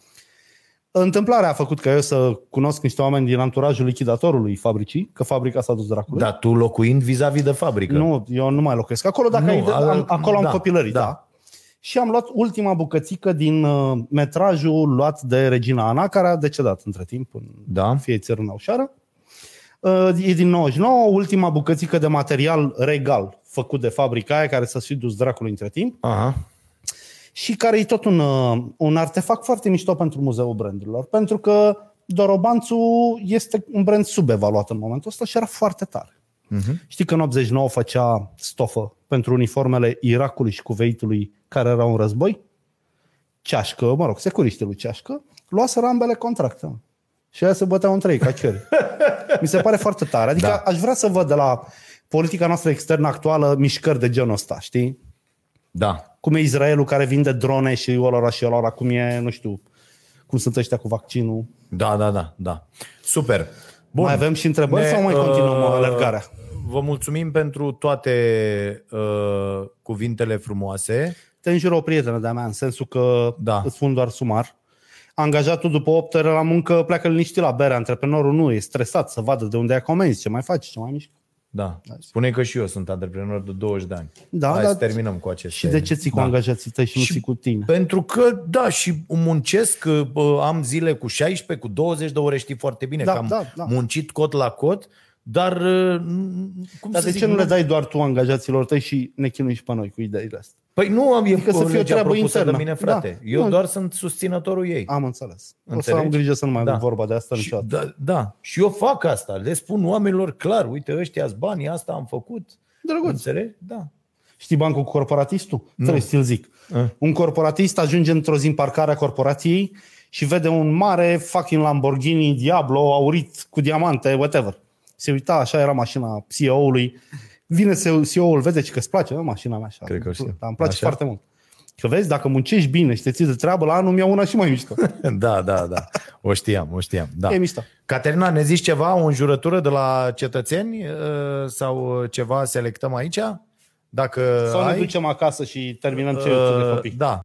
Întâmplarea a făcut ca eu să cunosc niște oameni din anturajul lichidatorului fabricii, că fabrica s-a dus dracului. Dar tu locuind vis-a-vis de fabrică. Nu, eu nu mai locuiesc acolo, dacă Nu, ai, a- am, acolo am da, copilării, da. da. da. Și am luat ultima bucățică din uh, metrajul luat de Regina Ana, care a decedat între timp în Da. fie țărână ușoară. Uh, E din 99, ultima bucățică de material regal făcut de fabrica aia, care să fi dus dracului între timp Aha. Și care e tot un, uh, un artefact foarte mișto pentru Muzeul Brandurilor. Pentru că Dorobanțu este un brand subevaluat în momentul ăsta și era foarte tare. Mhm. Știi că în 89 făcea stofă pentru uniformele Irakului și Cuveitului care erau în război? Ceașcă, mă rog, securiștii lui Ceașcă, luaseră ambele contracte. mă. Și aia se băteau în trei, ca chiori. Mi se pare foarte tare. Adică Da. da. aș vrea să văd de la politica noastră externă actuală mișcări de genul ăsta, știi? Da. Cum e Israelul care vinde drone și ălora și ălora, cum e, nu știu, cum sunt ăștia cu vaccinul. Da, da, da, da. Super. Bun. Mai avem și întrebări sau mai continuăm uh, alergarea? Vă mulțumim pentru toate uh, cuvintele frumoase. Te înjură o prietenă de-a mea, în sensul că Da. îți spun doar sumar. Angajatul după 8 ore la muncă pleacă liniștit la bere, antreprenorul nu, e stresat să vadă de unde ai comenzi, ce mai faci, ce mai mișcă. Da. Spune că și eu sunt antreprenor de 20 de ani. Da, Hai dar- să terminăm cu aceste... Și de ce ții cu Da. angajații tăi și nu Și- ții cu tine? Pentru că, da, și muncesc, bă, am zile cu 16, cu 20 de ore, știi foarte bine Da, că am da, da. muncit cot la cot, dar uh, n- cum Dar să de zic, ce nu le dai doar tu angajaților tăi și ne chinui și pe noi cu ideile astea? Păi nu am e Adică să să fie o legea treabă propusă internă. de mine, frate. Da. Eu Nu. doar sunt susținătorul ei. Am înțeles. O să Înțelegi? am grijă să nu mai Da. da. vorba de asta Și, niciodată. da, da, și eu fac asta. Le spun oamenilor clar, uite, ăștia banii, asta am făcut. Drăguț. Înțelegi? Da. Știi bancul cu corporatistul? Trebuie să ți-l zic. Eh. Un corporatist ajunge într-o zi în parcarea corporației și vede un mare fucking Lamborghini Diablo aurit cu diamante, whatever. Se uita, așa era mașina CEO-ului. Vine CEO-ul, vede și că îți place, mă, mașina mea așa. Cred că știu. Da, îmi place Așa? foarte mult. Că vezi, dacă muncești bine și te ții de treabă, la anul mi-au una și mai mișto. Da, da, da. O știam, o știam. Da. E mișto. Caterina, ne zici ceva, o înjurătură de la cetățeni uh, sau ceva selectăm aici? Dacă Sau ai, ne ducem acasă și terminăm ce uh, de copii. Da.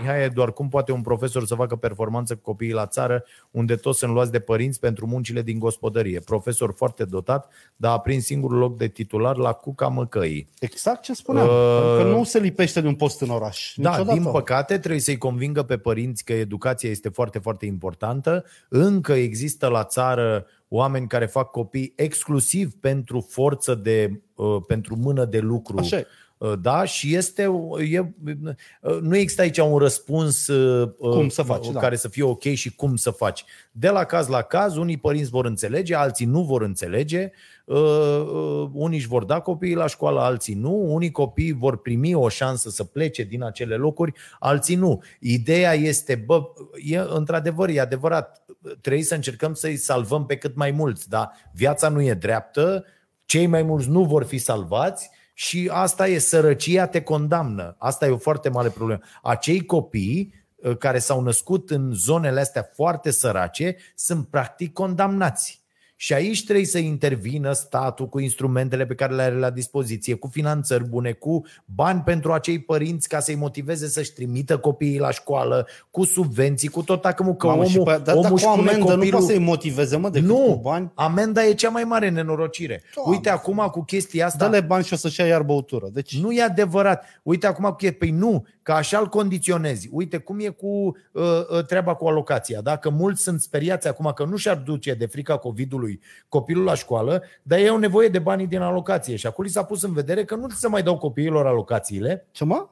Mihai, doar cum poate un profesor să facă performanță cu copiii la țară, unde toți sunt luați de părinți pentru muncile din gospodărie? Profesor foarte dotat, dar a prins singurul loc de titular la Cuca Măcăii. Exact ce spuneam. Uh, Că nu se lipește de un post în oraș. Da, Niciodată. din păcate trebuie să-i convingă pe părinți că educația este foarte, foarte importantă. Încă există la țară oameni care fac copii exclusiv pentru forță de, uh, pentru mână de lucru. Așa e. Uh, Da, și este, e, uh, nu există aici un răspuns uh, Cum să faci, uh, da. care să fie ok și cum să faci. De la caz la caz, unii părinți vor înțelege, alții nu vor înțelege, uh, uh, unii își vor da copiii la școală, alții nu, unii copii vor primi o șansă să plece din acele locuri, alții nu. Ideea este, bă, e, într-adevăr, e adevărat, trebuie să încercăm să-i salvăm pe cât mai mulți, dar viața nu e dreaptă, cei mai mulți nu vor fi salvați și asta e, sărăcia te condamnă. Asta e o foarte mare problemă. Acei copii uh, care s-au născut în zonele astea foarte sărace sunt practic condamnați. Și aici trebuie să intervină statul cu instrumentele pe care le are la dispoziție, cu finanțări bune, cu bani pentru acei părinți ca să-i motiveze să-și trimită copiii la școală, cu subvenții, cu tot acum că Mamă, omul, și pe, dar omul dacă își o pune amendă nu copilul... poate să-i motiveze, mă, decât Nu, cu bani. amenda e cea mai mare nenorocire. Doamne. Uite acum cu chestia asta. Dă-le bani și o să-și ia iar băutură. Deci Nu e adevărat. Uite acum cu păi nu, că așa îl condiționezi. Uite cum e cu uh, uh, treaba cu alocația. Dacă mulți sunt speriați acum că nu și-ar duce de frica COVID-ului copilul la școală, dar ei au nevoie de banii din alocație. Și acum li s-a pus în vedere că nu se mai dau copiilor alocațiile. ce mă?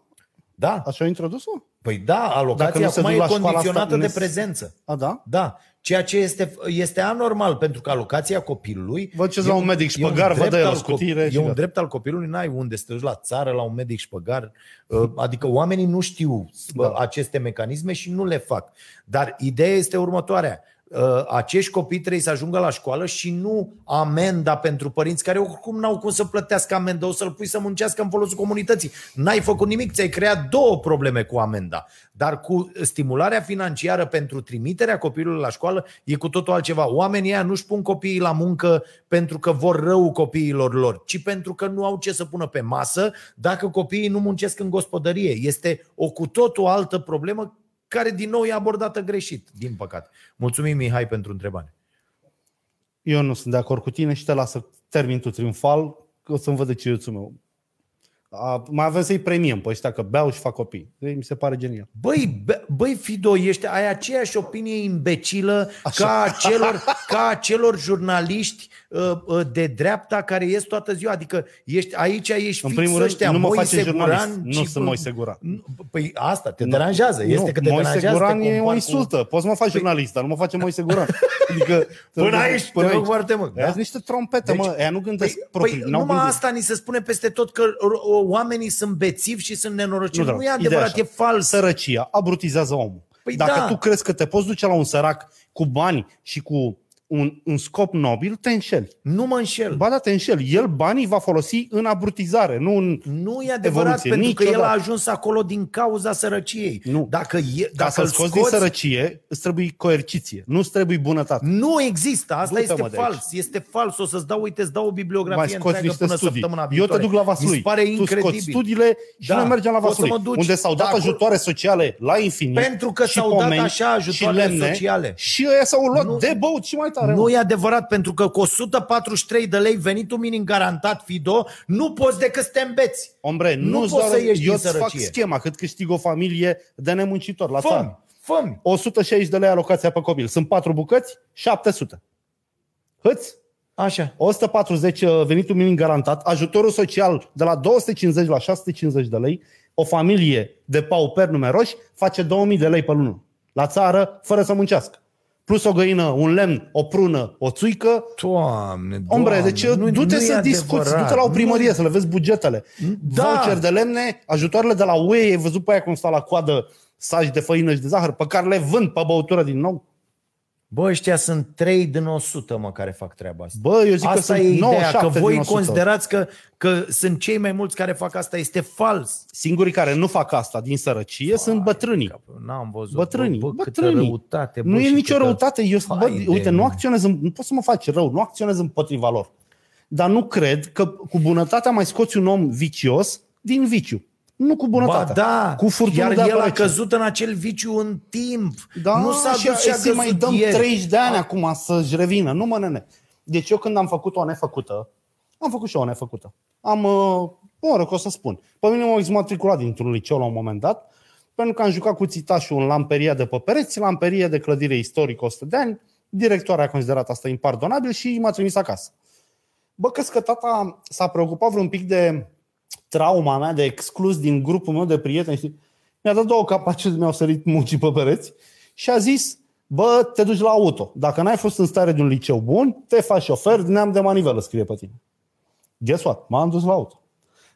Da, Așa au introdus-o? păi da, Dacă alocația nu se acum duc e la școala condiționată asta, de ne- prezență. A, da? Da, ceea ce este, este anormal, pentru că alocația copilului... Vă duceți e la un medic e un șpăgar, vă drept dă el o al scutire cop- și E un gata. drept al copilului, n-ai unde să te duci la țară, la un medic șpăgar. Uh, Adică oamenii nu știu Da. da. aceste mecanisme și nu le fac. Dar ideea este următoarea. Uh, Acești copii trebuie să ajungă la școală și nu amenda pentru părinți care oricum n-au cum să plătească amenda, o să-l pui să muncească în folosul comunității. N-ai făcut nimic, ți-ai creat două probleme cu amenda. Dar cu stimularea financiară pentru trimiterea copilului la școală e cu totul altceva. Oamenii ăia nu-și pun copiii la muncă pentru că vor rău copiilor lor, ci pentru că nu au ce să pună pe masă dacă copiii nu muncesc în gospodărie. Este o cu totul altă problemă care din nou e abordată greșit, din păcate. Mulțumim, Mihai, pentru întrebare. Eu nu sunt de acord cu tine și te las să termin tu triumfal, că o să-mi văd de ceiuțul meu. A, mai avem să-i premiem pe ăștia că beau și fac copii. Ei, mi se pare genial. Băi, bă- băi Fido, ești, ai aceeași opinie imbecilă ca a, celor, ca a celor jurnaliști uh, uh, de dreapta care ies toată ziua. Adică ești, aici ești În fix primul rând, ăștia, nu mă Moise face jurnalist. Guran Nu și- sunt Moise Guran. Nu, Păi asta te deranjează. Este nu, că te Moise deranjează. Guran te e o compar cu- insultă. Poți să mă faci jurnalist, dar nu mă face Moise Guran. Adică, Până aici, te rog foarte mult. Da? niște trompete, Deci- mă. Ea nu gândesc Păi, proprii. păi n-au numai gândit. asta ni se spune peste tot că o- o- oamenii sunt bețivi și sunt nenorociți. Nu, drag, nu e ideea adevărat, așa. e fals. Sărăcia abrutizează omul. Păi Dacă da. tu crezi că te poți duce la un sărac cu bani și cu un, un scop nobil, te înșeli. Nu mă înșel. Ba da, te înșeli. El banii va folosi în abrutizare, nu în... Nu e adevărat, Evoluție, pentru că el a niciodată. ajuns acolo din cauza sărăciei. Nu. Dacă, e, Ca dacă să-l îl scoți scoți, din sărăcie, îți trebuie coerciție, nu îți trebuie bunătate. Nu există, asta Du-te, este mă, de aici. fals. Este fals. O să-ți dau, uite, îți dau o bibliografie Mai scoți întreagă niște până studii. săptămâna Eu te viitoare. duc la Mi Vaslui. se pare tu incredibil. scoți studiile și Da, noi mergem la poți să Vaslui, mă duci. unde s-au dat Da, cu- ajutoare sociale la infinit. Pentru că și s-au dat pomeni așa ajutoarele și lemne, sociale. Și ăia s-au luat Nu- de băut și mai tare. Nu mă. e adevărat, pentru că cu 143 de lei venitul minim garantat FIDO, nu poți decât să te îmbeți. Ombre, Nu nu poți doar, să ieși eu din îți fac sărăcie. schema cât câștig o familie de nemuncitor la Fă țară. fă 160 de lei alocația pe copil. Sunt 4 bucăți, 700. Hâți? Așa. 140 uh, venitul minim garantat, ajutorul social de la 250 la 650 de lei, o familie de pauperi numeroși face 2000 de lei pe lună. La țară, fără să muncească. Plus o găină, un lemn, o prună, o țuică. Doamne, Ombre, doamne, deci nu- du-te nu e să discuți, adevărat. du-te la o primărie Nu- să le vezi bugetele. Da. Voucher de lemne, ajutoarele de la UE, ai văzut pe aia cum stau la coadă saci de făină și de zahăr, pe care le vând pe băutură din nou. Bă, ăștia sunt 3 din 100, mă, care fac treaba asta. Bă, eu zic că asta sunt e ideea, 97 că voi din 100. considerați că, că sunt cei mai mulți care fac asta. Este fals. Singurii care nu fac asta din sărăcie sunt bătrânii. Capul, N-am văzut. Bătrânii, Bă, bă, câtă bătrânii. răutate. Bă, Nu e și nicio câtă- răutate. Eu, bă, Hai de uite, nu mine. acționez, în- nu pot să mă faci rău, nu acționez împotriva lor. Dar nu cred că cu bunătatea mai scoți un om vicios din viciu. Nu cu Ba bunătatea. da, cu furtunul iar de el apă a rece. căzut în acel viciu în timp. Da, nu s-a și, dus și a să mai căzut dăm ieri. 30 de ani acum să-și revină. Nu mă nene. Deci eu când am făcut o nefăcută, am făcut și eu o nefăcută. Am, uh, mă rog, o să spun. Pe mine m-au exmatriculat dintr-un liceu la un moment dat, pentru că am jucat cu țitașul în lamperia de pe pereți, lamperie de clădire istorică 100 de ani, directoarea a considerat asta impardonabil și m-a trimis acasă. Bă, că că tata s-a preocupat vreun pic de trauma mea de exclus din grupul meu de prieteni. Știi? Mi-a dat două capacități, mi-au sărit muncii pe pereți și a zis, bă, te duci la auto. Dacă n-ai fost în stare de un liceu bun, te faci șofer, neam de manivelă scrie pe tine. Guess what? M-am dus la auto.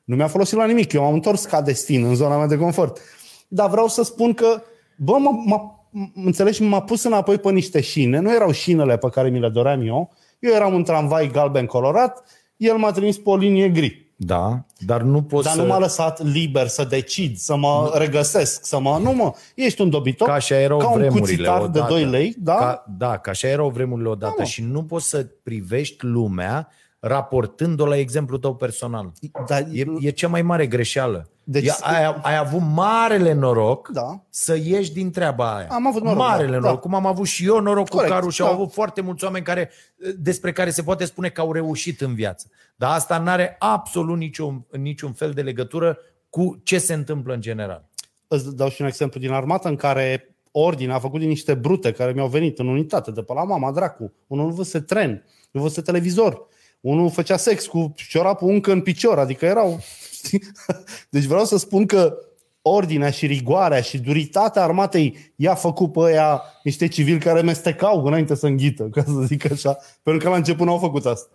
Nu mi-a folosit la nimic. Eu m-am întors ca destin în zona mea de confort. Dar vreau să spun că, bă, m-a, m-a, m- înțelegi, m-a pus înapoi pe niște șine. Nu erau șinele pe care mi le doream eu. Eu eram un tramvai galben colorat, el m-a trimis pe o linie gri. Da, dar nu poți Dar să... nu m-a lăsat liber să decid, să mă regăsesc, să mă... Nu mă, ești un dobitoc, Ca așa erau ca un vremurile cuțitar de odată. 2 lei, da? Ca, da, ca așa erau vremurile odată Da, mă. și nu poți să privești lumea raportând-o la exemplu tău personal. Dar E, e cea mai mare greșeală. Deci- Deci, ai, ai avut marele noroc Da. să ieși din treaba aia. Am avut noroc, Marele da, noroc. da. Cum am avut și eu noroc Corect, cu Caru și da. au avut foarte mulți oameni care, despre care se poate spune că au reușit în viață. Dar asta nu are absolut niciun, niciun fel de legătură cu ce se întâmplă în general. Îți dau și un exemplu din armată în care ordine a făcut din niște brute care mi-au venit în unitate de pe la mama dracu. Unul văse tren, unul văse televizor, unul făcea sex cu ciorapul încă în picior, adică erau... știi? Deci vreau să spun că ordinea și rigoarea și duritatea armatei i-a făcut pe ăia niște civili care mestecau înainte să înghită, ca să zic așa, pentru că la început n-au făcut asta.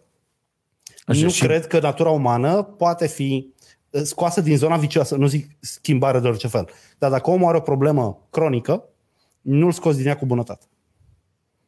Așa, nu și- cred că natura umană poate fi uh, scoasă din zona vicioasă, nu zic schimbare de orice fel. Dar dacă omul are o problemă cronică, nu-l scoți din ea cu bunătate.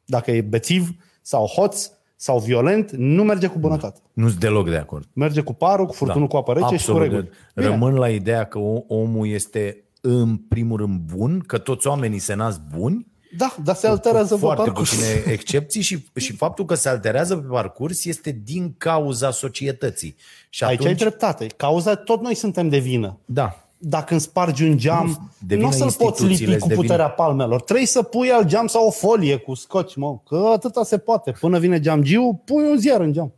Dacă e bețiv sau hoț sau violent, nu merge cu bunătate. Nu sunt deloc de acord. Merge cu parul, cu furtunul cu apă rece și cu reguli. Bine. Rămân la ideea că o- omul este în primul rând bun, că toți oamenii se nasc buni, Da, dar se alterează cu pe foarte parcurs. puține excepții și, și faptul că se alterează pe parcurs este din cauza societății. Și Aici atunci, ai dreptate. Cauza, tot noi suntem de vină. Da. Dacă îmi spargi un geam, de nu vină o să-l poți instituțiile, lipi cu sunt de puterea palmelor. Trebuie să pui al geam sau o folie cu scoci, mă. Că atâta se poate. Până vine geamgiu, pui un ziar în geam.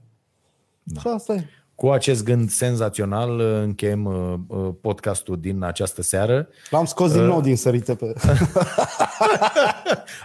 Da. Și asta e. Cu acest gând senzațional încheiem podcastul din această seară. L-am scos din nou din sărite pe...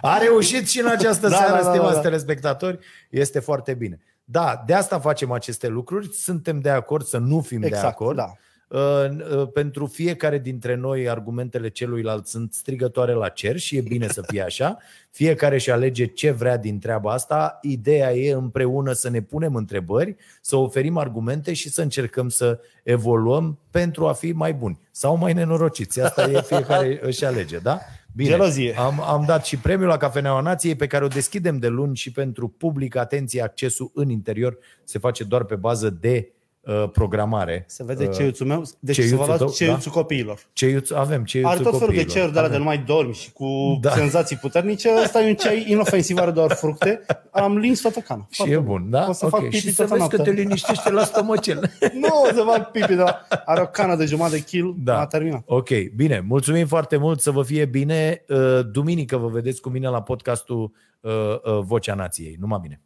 A reușit și în această da, seară, da, da, stimați da, da. telespectatori. Este foarte bine. Da, de asta facem aceste lucruri. Suntem de acord să nu fim exact, de acord. Da. Uh, pentru fiecare dintre noi argumentele celuilalt sunt strigătoare la cer și e bine să fie așa. Fiecare și alege ce vrea din treaba asta. Ideea e împreună să ne punem întrebări, să oferim argumente și să încercăm să evoluăm pentru a fi mai buni sau mai nenorociți. Asta e fiecare își alege, da? Bine, Gelozie. Am, am dat și premiul la Cafeneaua Nației pe care o deschidem de luni și pentru public. Atenție, accesul în interior se face doar pe bază de Uh, programare. Se vede uh, ceiuțul meu. Deci ceiuțul să vă luați ceiuțul da? copiilor. Ceiuț, avem ceiuțul Are tot felul de ceaiuri de alea de nu mai dormi și cu da. senzații puternice. Ăsta e un ceai inofensiv, are doar fructe. Am lins toată cana. Și Foarte e bun, da? O să okay. fac pipi și să vezi că te liniștește la stomacel. nu, o să fac pipi, dar are o cană de jumătate de kil. Da. A terminat. Ok, bine. Mulțumim foarte mult, să vă fie bine. Uh, duminică vă vedeți cu mine la podcastul Vocea Nației. Numai bine.